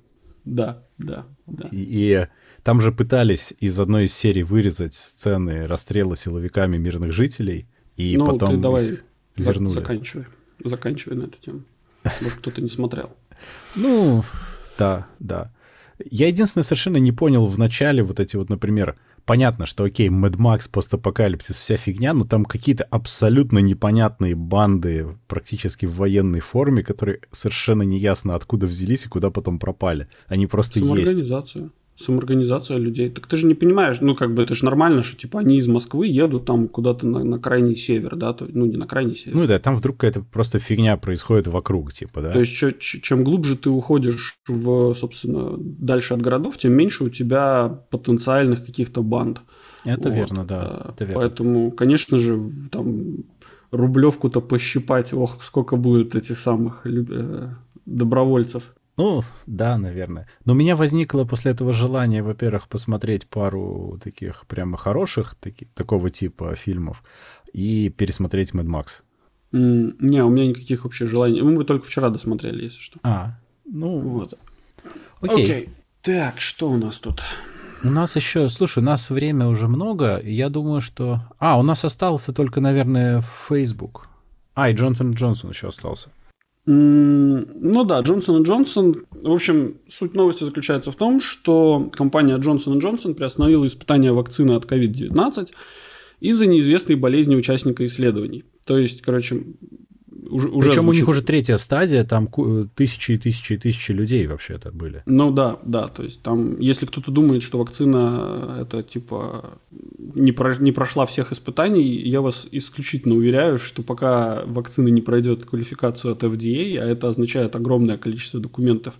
Да, да, да. И, и там же пытались из одной из серий вырезать сцены расстрела силовиками мирных жителей, и ну, потом ты давай вернули. Заканчивай, заканчивай на эту тему. Вот кто-то не смотрел. Ну, да, да. Я единственное совершенно не понял в начале вот эти вот, например, понятно, что окей, Mad Max, постапокалипсис, вся фигня, но там какие-то абсолютно непонятные банды, практически в военной форме, которые совершенно неясно откуда взялись и куда потом пропали. Они просто есть самоорганизация людей. Так ты же не понимаешь, ну, как бы это же нормально, что, типа, они из Москвы едут там куда-то на, на крайний север, да, то, ну, не на крайний север. Ну, да, там вдруг какая-то просто фигня происходит вокруг, типа, да. То есть, ч- чем глубже ты уходишь в, собственно, дальше от городов, тем меньше у тебя потенциальных каких-то банд. Это вот. верно, да. А, это верно. Поэтому, конечно же, там рублевку-то пощипать, ох, сколько будет этих самых э, добровольцев. Ну, да, наверное. Но у меня возникло после этого желание, во-первых, посмотреть пару таких прямо хороших таки, такого типа фильмов и пересмотреть Mad Max. Mm, не, у меня никаких вообще желаний. Мы только вчера досмотрели, если что. А, ну вот. Окей. Окей. Так, что у нас тут? У нас еще, слушай, у нас время уже много, и я думаю, что... А, у нас остался только, наверное, Facebook. А, и Джонсон Джонсон еще остался. Ну да, Джонсон и Джонсон. В общем, суть новости заключается в том, что компания Джонсон и Джонсон приостановила испытания вакцины от COVID-19 из-за неизвестной болезни участника исследований. То есть, короче, уже, уже Причем звучит... у них уже третья стадия, там тысячи и тысячи и тысячи людей вообще это были. Ну да, да, то есть там, если кто-то думает, что вакцина это типа не, про, не прошла всех испытаний, я вас исключительно уверяю, что пока вакцина не пройдет квалификацию от FDA, а это означает огромное количество документов,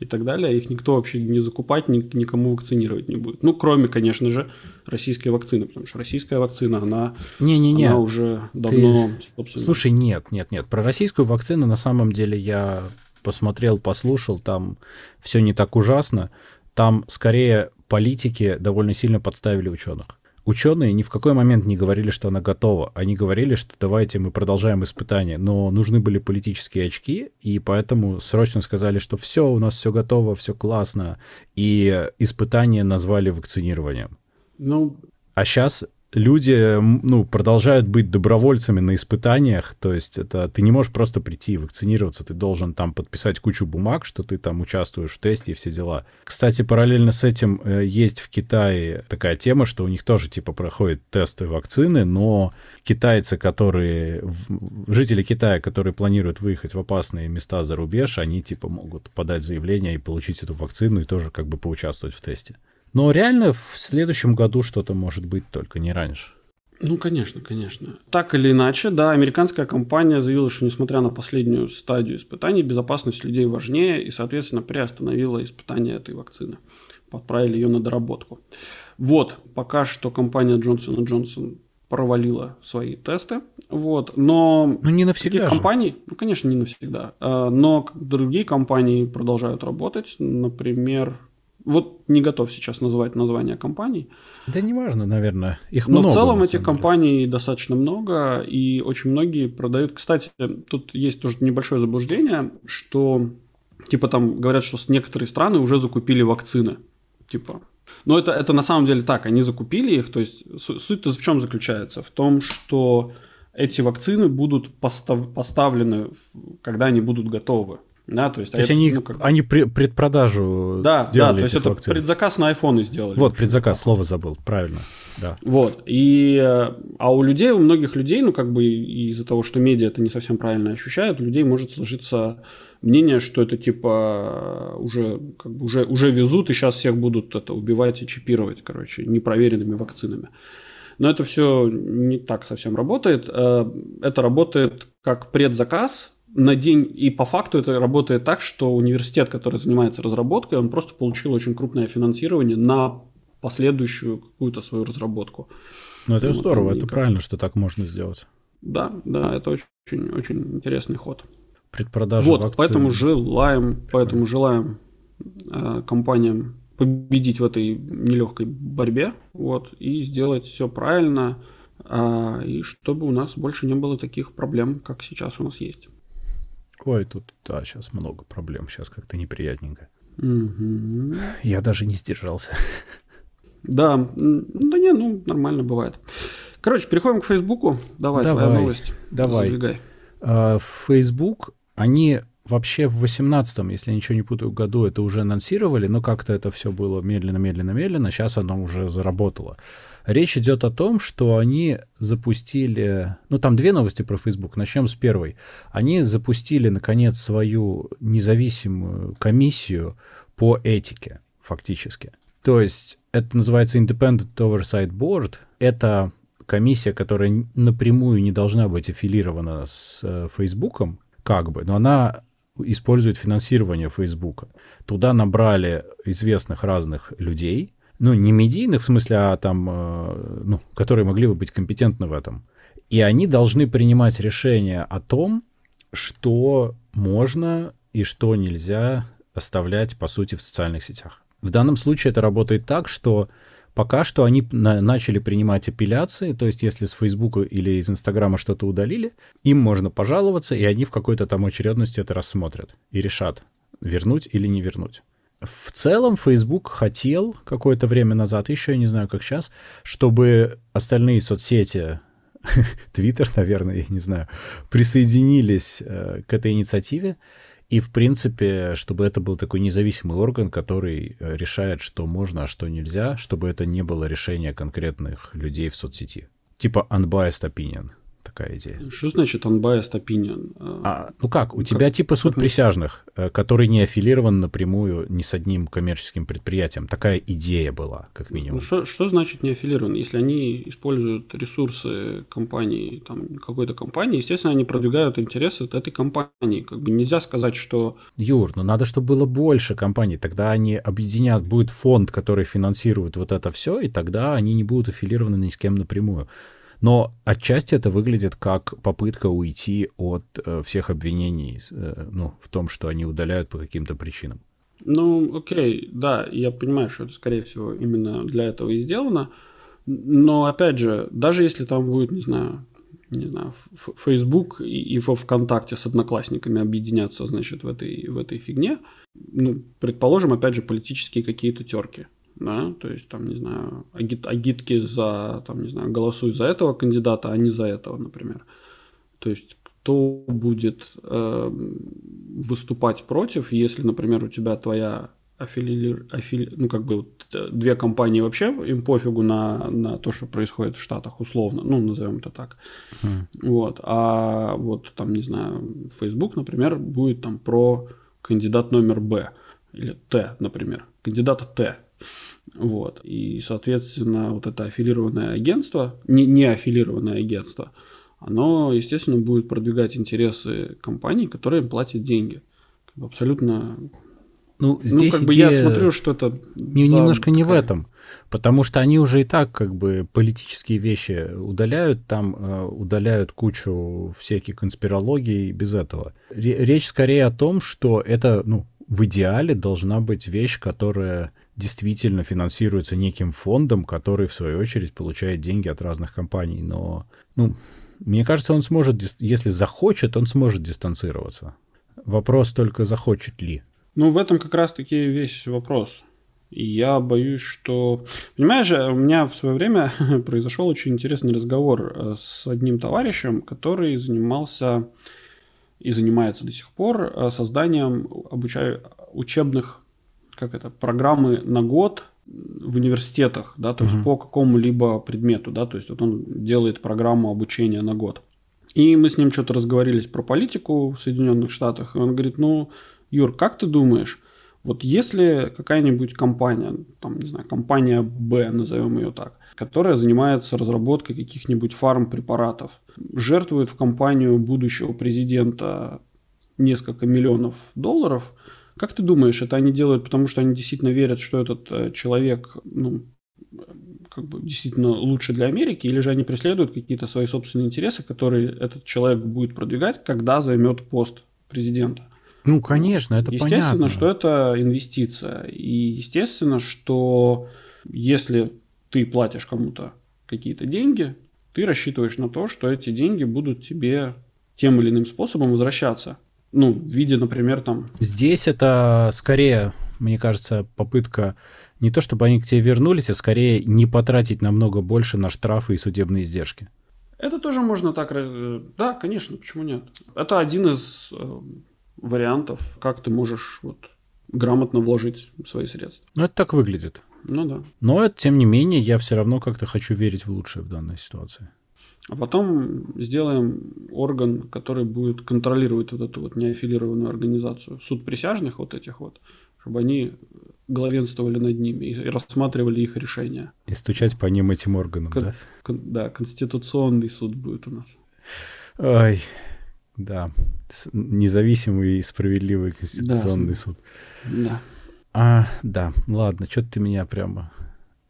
и так далее, их никто вообще не закупать, ни, никому вакцинировать не будет. Ну, кроме, конечно же, российской вакцины, потому что российская вакцина, она, не, не, не. она уже давно, Ты... собственно... Слушай, нет, нет, нет, про российскую вакцину на самом деле я посмотрел, послушал, там все не так ужасно, там скорее политики довольно сильно подставили ученых ученые ни в какой момент не говорили, что она готова. Они говорили, что давайте мы продолжаем испытания, но нужны были политические очки, и поэтому срочно сказали, что все, у нас все готово, все классно, и испытания назвали вакцинированием. Ну, а сейчас люди, ну, продолжают быть добровольцами на испытаниях, то есть это ты не можешь просто прийти и вакцинироваться, ты должен там подписать кучу бумаг, что ты там участвуешь в тесте и все дела. Кстати, параллельно с этим э, есть в Китае такая тема, что у них тоже типа проходят тесты вакцины, но китайцы, которые, жители Китая, которые планируют выехать в опасные места за рубеж, они типа могут подать заявление и получить эту вакцину и тоже как бы поучаствовать в тесте. Но реально в следующем году что-то может быть, только не раньше. Ну, конечно, конечно. Так или иначе, да, американская компания заявила, что несмотря на последнюю стадию испытаний, безопасность людей важнее и, соответственно, приостановила испытание этой вакцины. Подправили ее на доработку. Вот, пока что компания Johnson Johnson провалила свои тесты, вот, но... Ну, не навсегда компаний, ну, конечно, не навсегда, а, но другие компании продолжают работать, например, вот не готов сейчас называть название компаний. Да не важно, наверное. Их Но много, в целом этих компаний достаточно много, и очень многие продают. Кстати, тут есть тоже небольшое заблуждение, что типа там говорят, что некоторые страны уже закупили вакцины. Типа. Но это, это на самом деле так, они закупили их. То есть суть-то в чем заключается? В том, что эти вакцины будут постав, поставлены, когда они будут готовы. Да, то есть, то а есть это, они, ну, как... они предпродажу да, сделали Да, то есть это вакцин. предзаказ на iPhone сделали. Вот, предзаказ, слово забыл, правильно. Да. Вот, и, а у людей, у многих людей, ну, как бы из-за того, что медиа это не совсем правильно ощущают, у людей может сложиться мнение, что это типа уже, как бы уже, уже везут, и сейчас всех будут это убивать и чипировать, короче, непроверенными вакцинами. Но это все не так совсем работает. Э, это работает как предзаказ, на день, и по факту это работает так, что университет, который занимается разработкой, он просто получил очень крупное финансирование на последующую какую-то свою разработку. Ну, это вот, здорово, это правильно, что так можно сделать. Да, да, это очень, очень интересный ход. Предпродажа Вот, акции. поэтому желаем, поэтому желаем э, компаниям победить в этой нелегкой борьбе, вот, и сделать все правильно, э, и чтобы у нас больше не было таких проблем, как сейчас у нас есть. Ой, тут, да, сейчас много проблем, сейчас как-то неприятненько. Угу. Я даже не сдержался. Да, да не, ну, нормально бывает. Короче, переходим к Фейсбуку. Давай, давай твоя новость. Давай. Забегай. А, Facebook, они вообще в 18-м, если я ничего не путаю, году это уже анонсировали, но как-то это все было медленно-медленно-медленно, сейчас оно уже заработало. Речь идет о том, что они запустили... Ну, там две новости про Facebook. Начнем с первой. Они запустили, наконец, свою независимую комиссию по этике, фактически. То есть это называется Independent Oversight Board. Это комиссия, которая напрямую не должна быть аффилирована с э, Фейсбуком, как бы, но она использует финансирование Фейсбука. Туда набрали известных разных людей, ну, не медийных, в смысле, а там, э, ну, которые могли бы быть компетентны в этом. И они должны принимать решение о том, что можно и что нельзя оставлять, по сути, в социальных сетях. В данном случае это работает так, что пока что они на начали принимать апелляции, то есть если с Фейсбука или из Инстаграма что-то удалили, им можно пожаловаться, и они в какой-то там очередности это рассмотрят и решат, вернуть или не вернуть. В целом Facebook хотел какое-то время назад, еще я не знаю, как сейчас, чтобы остальные соцсети, Twitter, наверное, я не знаю, присоединились э, к этой инициативе. И, в принципе, чтобы это был такой независимый орган, который э, решает, что можно, а что нельзя, чтобы это не было решение конкретных людей в соцсети. Типа unbiased opinion такая идея. Что значит unbiased opinion? А, ну как, у как, тебя типа суд как... присяжных, э, который не аффилирован напрямую ни с одним коммерческим предприятием. Такая идея была, как минимум. Ну, что, что значит не аффилирован? Если они используют ресурсы компании, там, какой-то компании, естественно, они продвигают интересы этой компании. Как бы нельзя сказать, что... Юр, ну надо, чтобы было больше компаний. Тогда они объединят, будет фонд, который финансирует вот это все, и тогда они не будут аффилированы ни с кем напрямую. Но отчасти это выглядит как попытка уйти от э, всех обвинений э, ну, в том, что они удаляют по каким-то причинам. Ну, окей, да, я понимаю, что это, скорее всего, именно для этого и сделано. Но, опять же, даже если там будет, не знаю, не знаю, Facebook и, и во ВКонтакте с одноклассниками объединяться, значит, в этой, в этой фигне, ну, предположим, опять же, политические какие-то терки да, то есть там, не знаю, агит, агитки за, там, не знаю, голосуй за этого кандидата, а не за этого, например. То есть кто будет э, выступать против, если, например, у тебя твоя аффили... аффили... ну, как бы вот, э, две компании вообще, им пофигу на, на то, что происходит в Штатах, условно, ну, назовем это так. Mm. Вот. А вот там, не знаю, Facebook, например, будет там про кандидат номер Б или Т, например, кандидата Т. Вот. И, соответственно, вот это аффилированное агентство, не, не аффилированное агентство, оно, естественно, будет продвигать интересы компаний, которые им платят деньги. Абсолютно ну, здесь ну, как бы я смотрю, что это не, за... немножко не в этом, потому что они уже и так как бы политические вещи удаляют, там э, удаляют кучу всяких конспирологий без этого. Речь скорее о том, что это, ну, в идеале должна быть вещь, которая действительно финансируется неким фондом, который, в свою очередь, получает деньги от разных компаний. Но, ну, мне кажется, он сможет, если захочет, он сможет дистанцироваться. Вопрос только, захочет ли. Ну, в этом как раз-таки весь вопрос. И я боюсь, что... Понимаешь, у меня в свое время произошел очень интересный разговор э, с одним товарищем, который занимался и занимается до сих пор э, созданием обучаю... учебных как это, программы на год в университетах, да, то есть по какому-либо предмету, да, то есть вот он делает программу обучения на год. И мы с ним что-то разговорились про политику в Соединенных Штатах, и он говорит, ну, Юр, как ты думаешь, вот если какая-нибудь компания, там, не знаю, компания Б, назовем ее так, которая занимается разработкой каких-нибудь фармпрепаратов, жертвует в компанию будущего президента несколько миллионов долларов – как ты думаешь, это они делают, потому что они действительно верят, что этот э, человек, ну, как бы действительно лучше для Америки, или же они преследуют какие-то свои собственные интересы, которые этот человек будет продвигать, когда займет пост президента? Ну, конечно, это естественно, понятно. Естественно, что это инвестиция. И естественно, что если ты платишь кому-то какие-то деньги, ты рассчитываешь на то, что эти деньги будут тебе тем или иным способом возвращаться ну, в виде, например, там... Здесь это скорее, мне кажется, попытка не то, чтобы они к тебе вернулись, а скорее не потратить намного больше на штрафы и судебные издержки. Это тоже можно так... Да, конечно, почему нет? Это один из э, вариантов, как ты можешь вот грамотно вложить свои средства. Ну, это так выглядит. Ну да. Но, тем не менее, я все равно как-то хочу верить в лучшее в данной ситуации. А потом сделаем орган, который будет контролировать вот эту вот неаффилированную организацию, суд присяжных вот этих вот, чтобы они главенствовали над ними и рассматривали их решения. И стучать по ним этим органам, Кон- да? Кон- да, конституционный суд будет у нас. Ой, да, независимый и справедливый конституционный да, суд. Да. А, да, ладно, что ты меня прямо...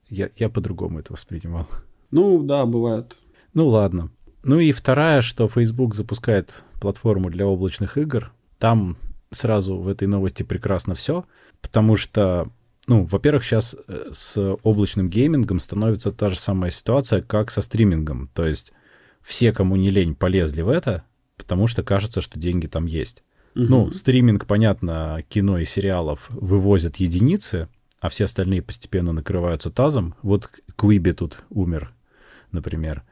Я, я по-другому это воспринимал. Ну, да, бывает. Ну ладно. Ну и вторая, что Facebook запускает платформу для облачных игр. Там сразу в этой новости прекрасно все, потому что, ну, во-первых, сейчас э, с облачным геймингом становится та же самая ситуация, как со стримингом. То есть все, кому не лень, полезли в это, потому что кажется, что деньги там есть. Угу. Ну, стриминг, понятно, кино и сериалов вывозят единицы, а все остальные постепенно накрываются тазом. Вот Квиби тут умер, например.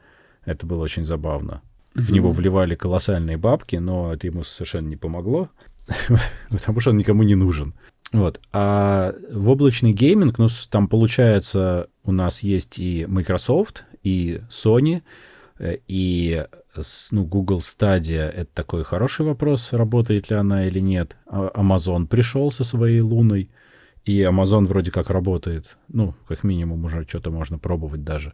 Это было очень забавно. В него вливали колоссальные бабки, но это ему совершенно не помогло, потому что он никому не нужен. Вот. А в облачный гейминг, ну, там получается, у нас есть и Microsoft, и Sony, Э, и ну, Google Stadia — это такой хороший вопрос, работает ли она или нет. А Amazon пришел со своей луной, и Amazon вроде как работает. Ну, как минимум уже что-то можно пробовать даже.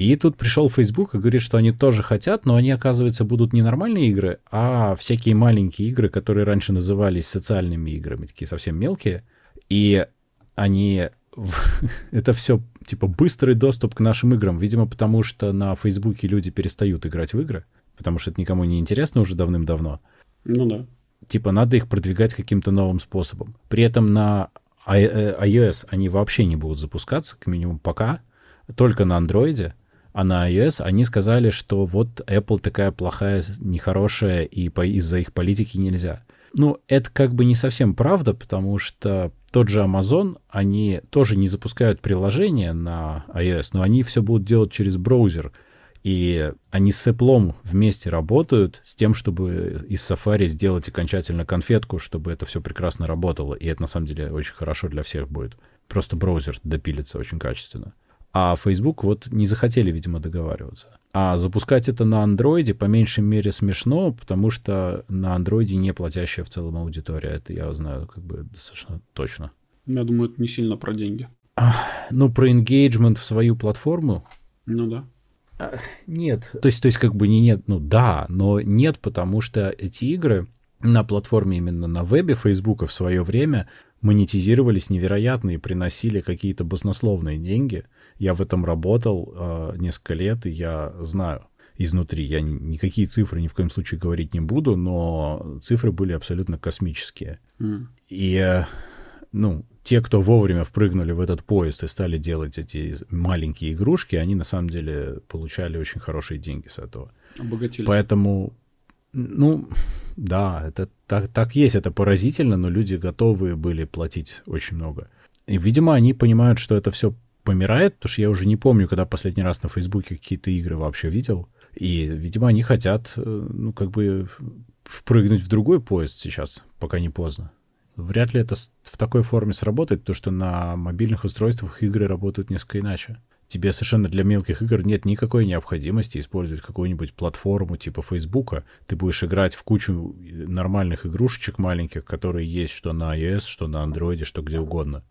И тут пришел Facebook и говорит, что они тоже хотят, но они, оказывается, будут не нормальные игры, а всякие маленькие игры, которые раньше назывались социальными играми, такие совсем мелкие. И они... Это все типа быстрый доступ к нашим играм. Видимо, потому что на Фейсбуке люди перестают играть в игры, потому что это никому не интересно уже давным-давно. Ну да. Типа надо их продвигать каким-то новым способом. При этом на э, iOS они вообще не будут запускаться, к минимуму пока, только на андроиде. А на iOS они сказали, что вот Apple такая плохая, нехорошая, и по, из-за их политики нельзя. Ну, это как бы не совсем правда, потому что тот же Amazon, они тоже не запускают приложение на iOS, но они все будут делать через браузер. И они с Apple вместе работают с тем, чтобы из Safari сделать окончательно конфетку, чтобы это все прекрасно работало. И это на самом деле очень хорошо для всех будет. Просто браузер допилится очень качественно. А Facebook вот не захотели, видимо, договариваться. А запускать это на андроиде по меньшей мере смешно, потому что на андроиде не платящая в целом аудитория. Это я знаю как бы достаточно точно. Я думаю, это не сильно про деньги. А, ну, про engagement в свою платформу. Ну да. А, нет. То есть, то есть, как бы не нет, ну да, но нет, потому что эти игры на платформе именно на вебе Фейсбука в свое время монетизировались невероятно и приносили какие-то баснословные деньги. Я в этом работал э, несколько лет, и я знаю изнутри. Я ни, никакие цифры ни в коем случае говорить не буду, но цифры были абсолютно космические. Mm. И, э, ну, те, кто вовремя впрыгнули в этот поезд и стали делать эти маленькие игрушки, они на самом деле получали очень хорошие деньги с этого. Обогатились. Поэтому, ну, да, это так, так есть, это поразительно, но люди готовы были платить очень много. И, видимо, они понимают, что это все помирает, потому что я уже не помню, когда последний раз на Фейсбуке какие-то игры вообще видел. И, видимо, они хотят, э, ну, как бы впрыгнуть в другой поезд сейчас, пока не поздно. Вряд ли это в такой форме сработает, потому что на мобильных устройствах игры работают несколько иначе. Тебе совершенно для мелких игр нет никакой необходимости использовать какую-нибудь платформу типа Фейсбука. Ты будешь играть в кучу нормальных игрушечек маленьких, которые есть что на iOS, что на Android, что где угодно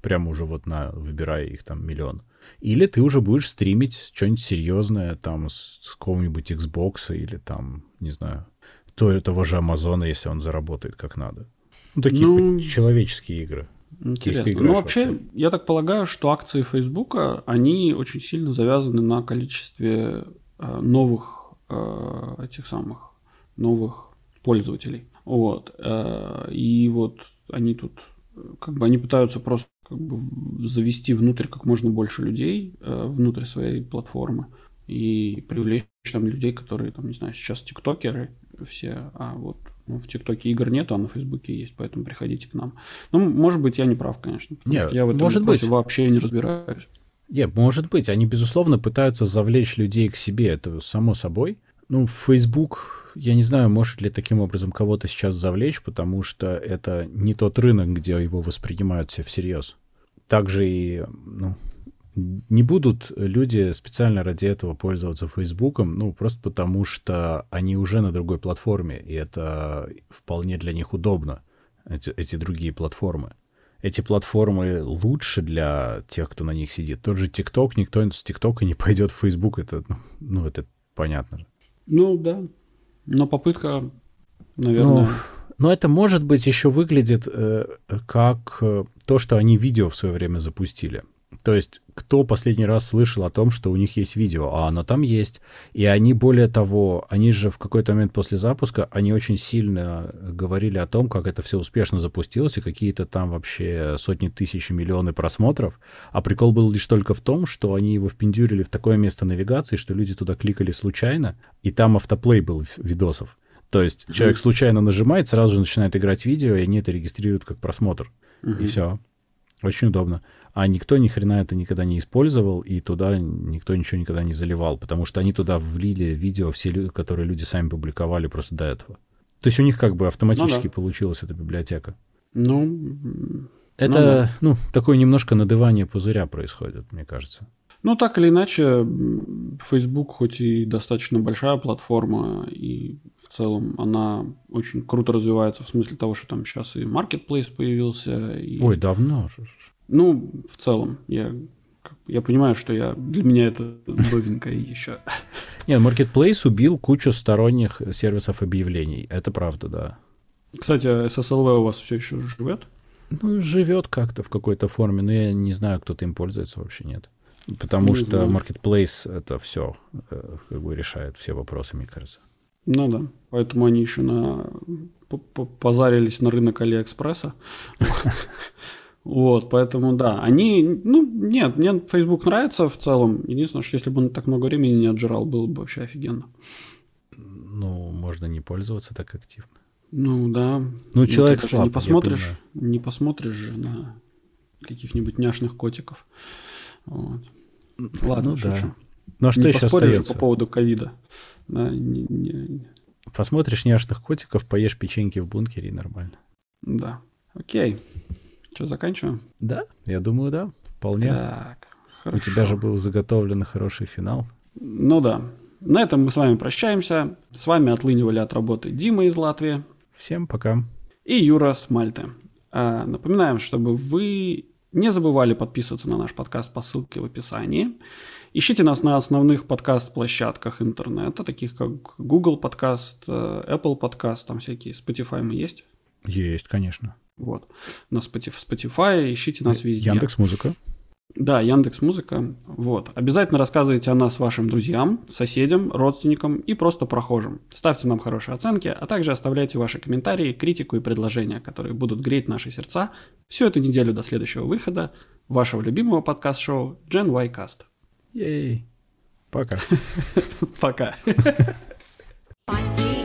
прямо уже вот на, выбирая их там миллион. Или ты уже будешь стримить что-нибудь серьезное там с, с какого-нибудь Xbox или там, не знаю, то, того же Амазона, если он заработает как надо. Ну, такие ну, человеческие игры. Интересно. Ну, вообще, вообще, я так полагаю, что акции Фейсбука, они очень сильно завязаны на количестве э, новых э, этих самых новых пользователей. Вот. Э, и вот они тут как бы они пытаются просто как бы завести внутрь как можно больше людей, э, внутрь своей платформы и привлечь там людей, которые, там, не знаю, сейчас тиктокеры все, а вот ну, в ТикТоке игр нету, а на Фейсбуке есть, поэтому приходите к нам. Ну, может быть, я не прав, конечно. Нет, я в этом может быть. вообще не разбираюсь. Нет, может быть. Они, безусловно, пытаются завлечь людей к себе, это само собой. Ну, Facebook я не знаю, может ли таким образом кого-то сейчас завлечь, потому что это не тот рынок, где его воспринимают все всерьез. Также и ну, не будут люди специально ради этого пользоваться Фейсбуком, ну, просто потому что они уже на другой платформе, и это вполне для них удобно, эти, эти другие платформы. Эти платформы лучше для тех, кто на них сидит. Тот же ТикТок, никто с ТикТока не пойдет в Фейсбук, это, ну, это понятно. Ну, да, но попытка, наверное... Ну, но это, может быть, еще выглядит э, как э, то, что они видео в свое время запустили. То есть, кто последний раз слышал о том, что у них есть видео, а оно там есть. И они, более того, они же в какой-то момент после запуска, они очень сильно говорили о том, как это все успешно запустилось, и какие-то там вообще сотни тысяч, миллионы просмотров. А прикол был лишь только в том, что они его впендюрили в такое место навигации, что люди туда кликали случайно, и там автоплей был видосов. То есть mm-hmm. человек случайно нажимает, сразу же начинает играть видео, и они это регистрируют как просмотр. Mm-hmm. И все. Очень удобно. А никто ни хрена это никогда не использовал, и туда никто ничего никогда не заливал, потому что они туда влили видео, все, которые люди сами публиковали просто до этого. То есть у них как бы автоматически ну, да. получилась эта библиотека. Ну, это, ну, да. ну, такое немножко надывание пузыря происходит, мне кажется. Ну, так или иначе, Facebook хоть и достаточно большая платформа, и в целом она очень круто развивается в смысле того, что там сейчас и Marketplace появился. И... Ой, давно же. Ну, в целом, я, я понимаю, что я, для меня это новенькое еще. Нет, Marketplace убил кучу сторонних сервисов объявлений. Это правда, да. Кстати, SSLV у вас все еще живет? Ну, живет как-то в какой-то форме, но я не знаю, кто-то им пользуется, вообще нет. Потому не что знаю. Marketplace это все э, как бы решает все вопросы, мне кажется. Ну да. Поэтому они еще на позарились на рынок Алиэкспресса. Вот, поэтому да, они, ну, нет, мне Facebook нравится в целом. Единственное, что если бы он так много времени не отжирал, было бы вообще офигенно. Ну, можно не пользоваться так активно. Ну да. Ну, человек слаб, не посмотришь, не посмотришь же на каких-нибудь няшных котиков. Вот. Ладно, ну, шучу. Да. Ну а что не еще остается? по поводу ковида. Да, не, не... Посмотришь няшных котиков, поешь печеньки в бункере и нормально. Да. Окей. Что, заканчиваем? Да, я думаю, да. Вполне. Так, хорошо. У тебя же был заготовлен хороший финал. Ну да. На этом мы с вами прощаемся. С вами отлынивали от работы Дима из Латвии. Всем пока. И Юра с Мальты. А, напоминаем, чтобы вы не забывали подписываться на наш подкаст по ссылке в описании. Ищите нас на основных подкаст-площадках интернета, таких как Google подкаст, э, Apple подкаст, там всякие, Spotify мы есть? Есть, конечно. Вот. На Spotify ищите нас везде. Яндекс Музыка. Да, Яндекс Музыка. Вот. Обязательно рассказывайте о нас вашим друзьям, соседям, родственникам и просто прохожим. Ставьте нам хорошие оценки, а также оставляйте ваши комментарии, критику и предложения, которые будут греть наши сердца всю эту неделю до следующего выхода вашего любимого подкаст-шоу Gen Y Cast. Ей. Пока. Пока.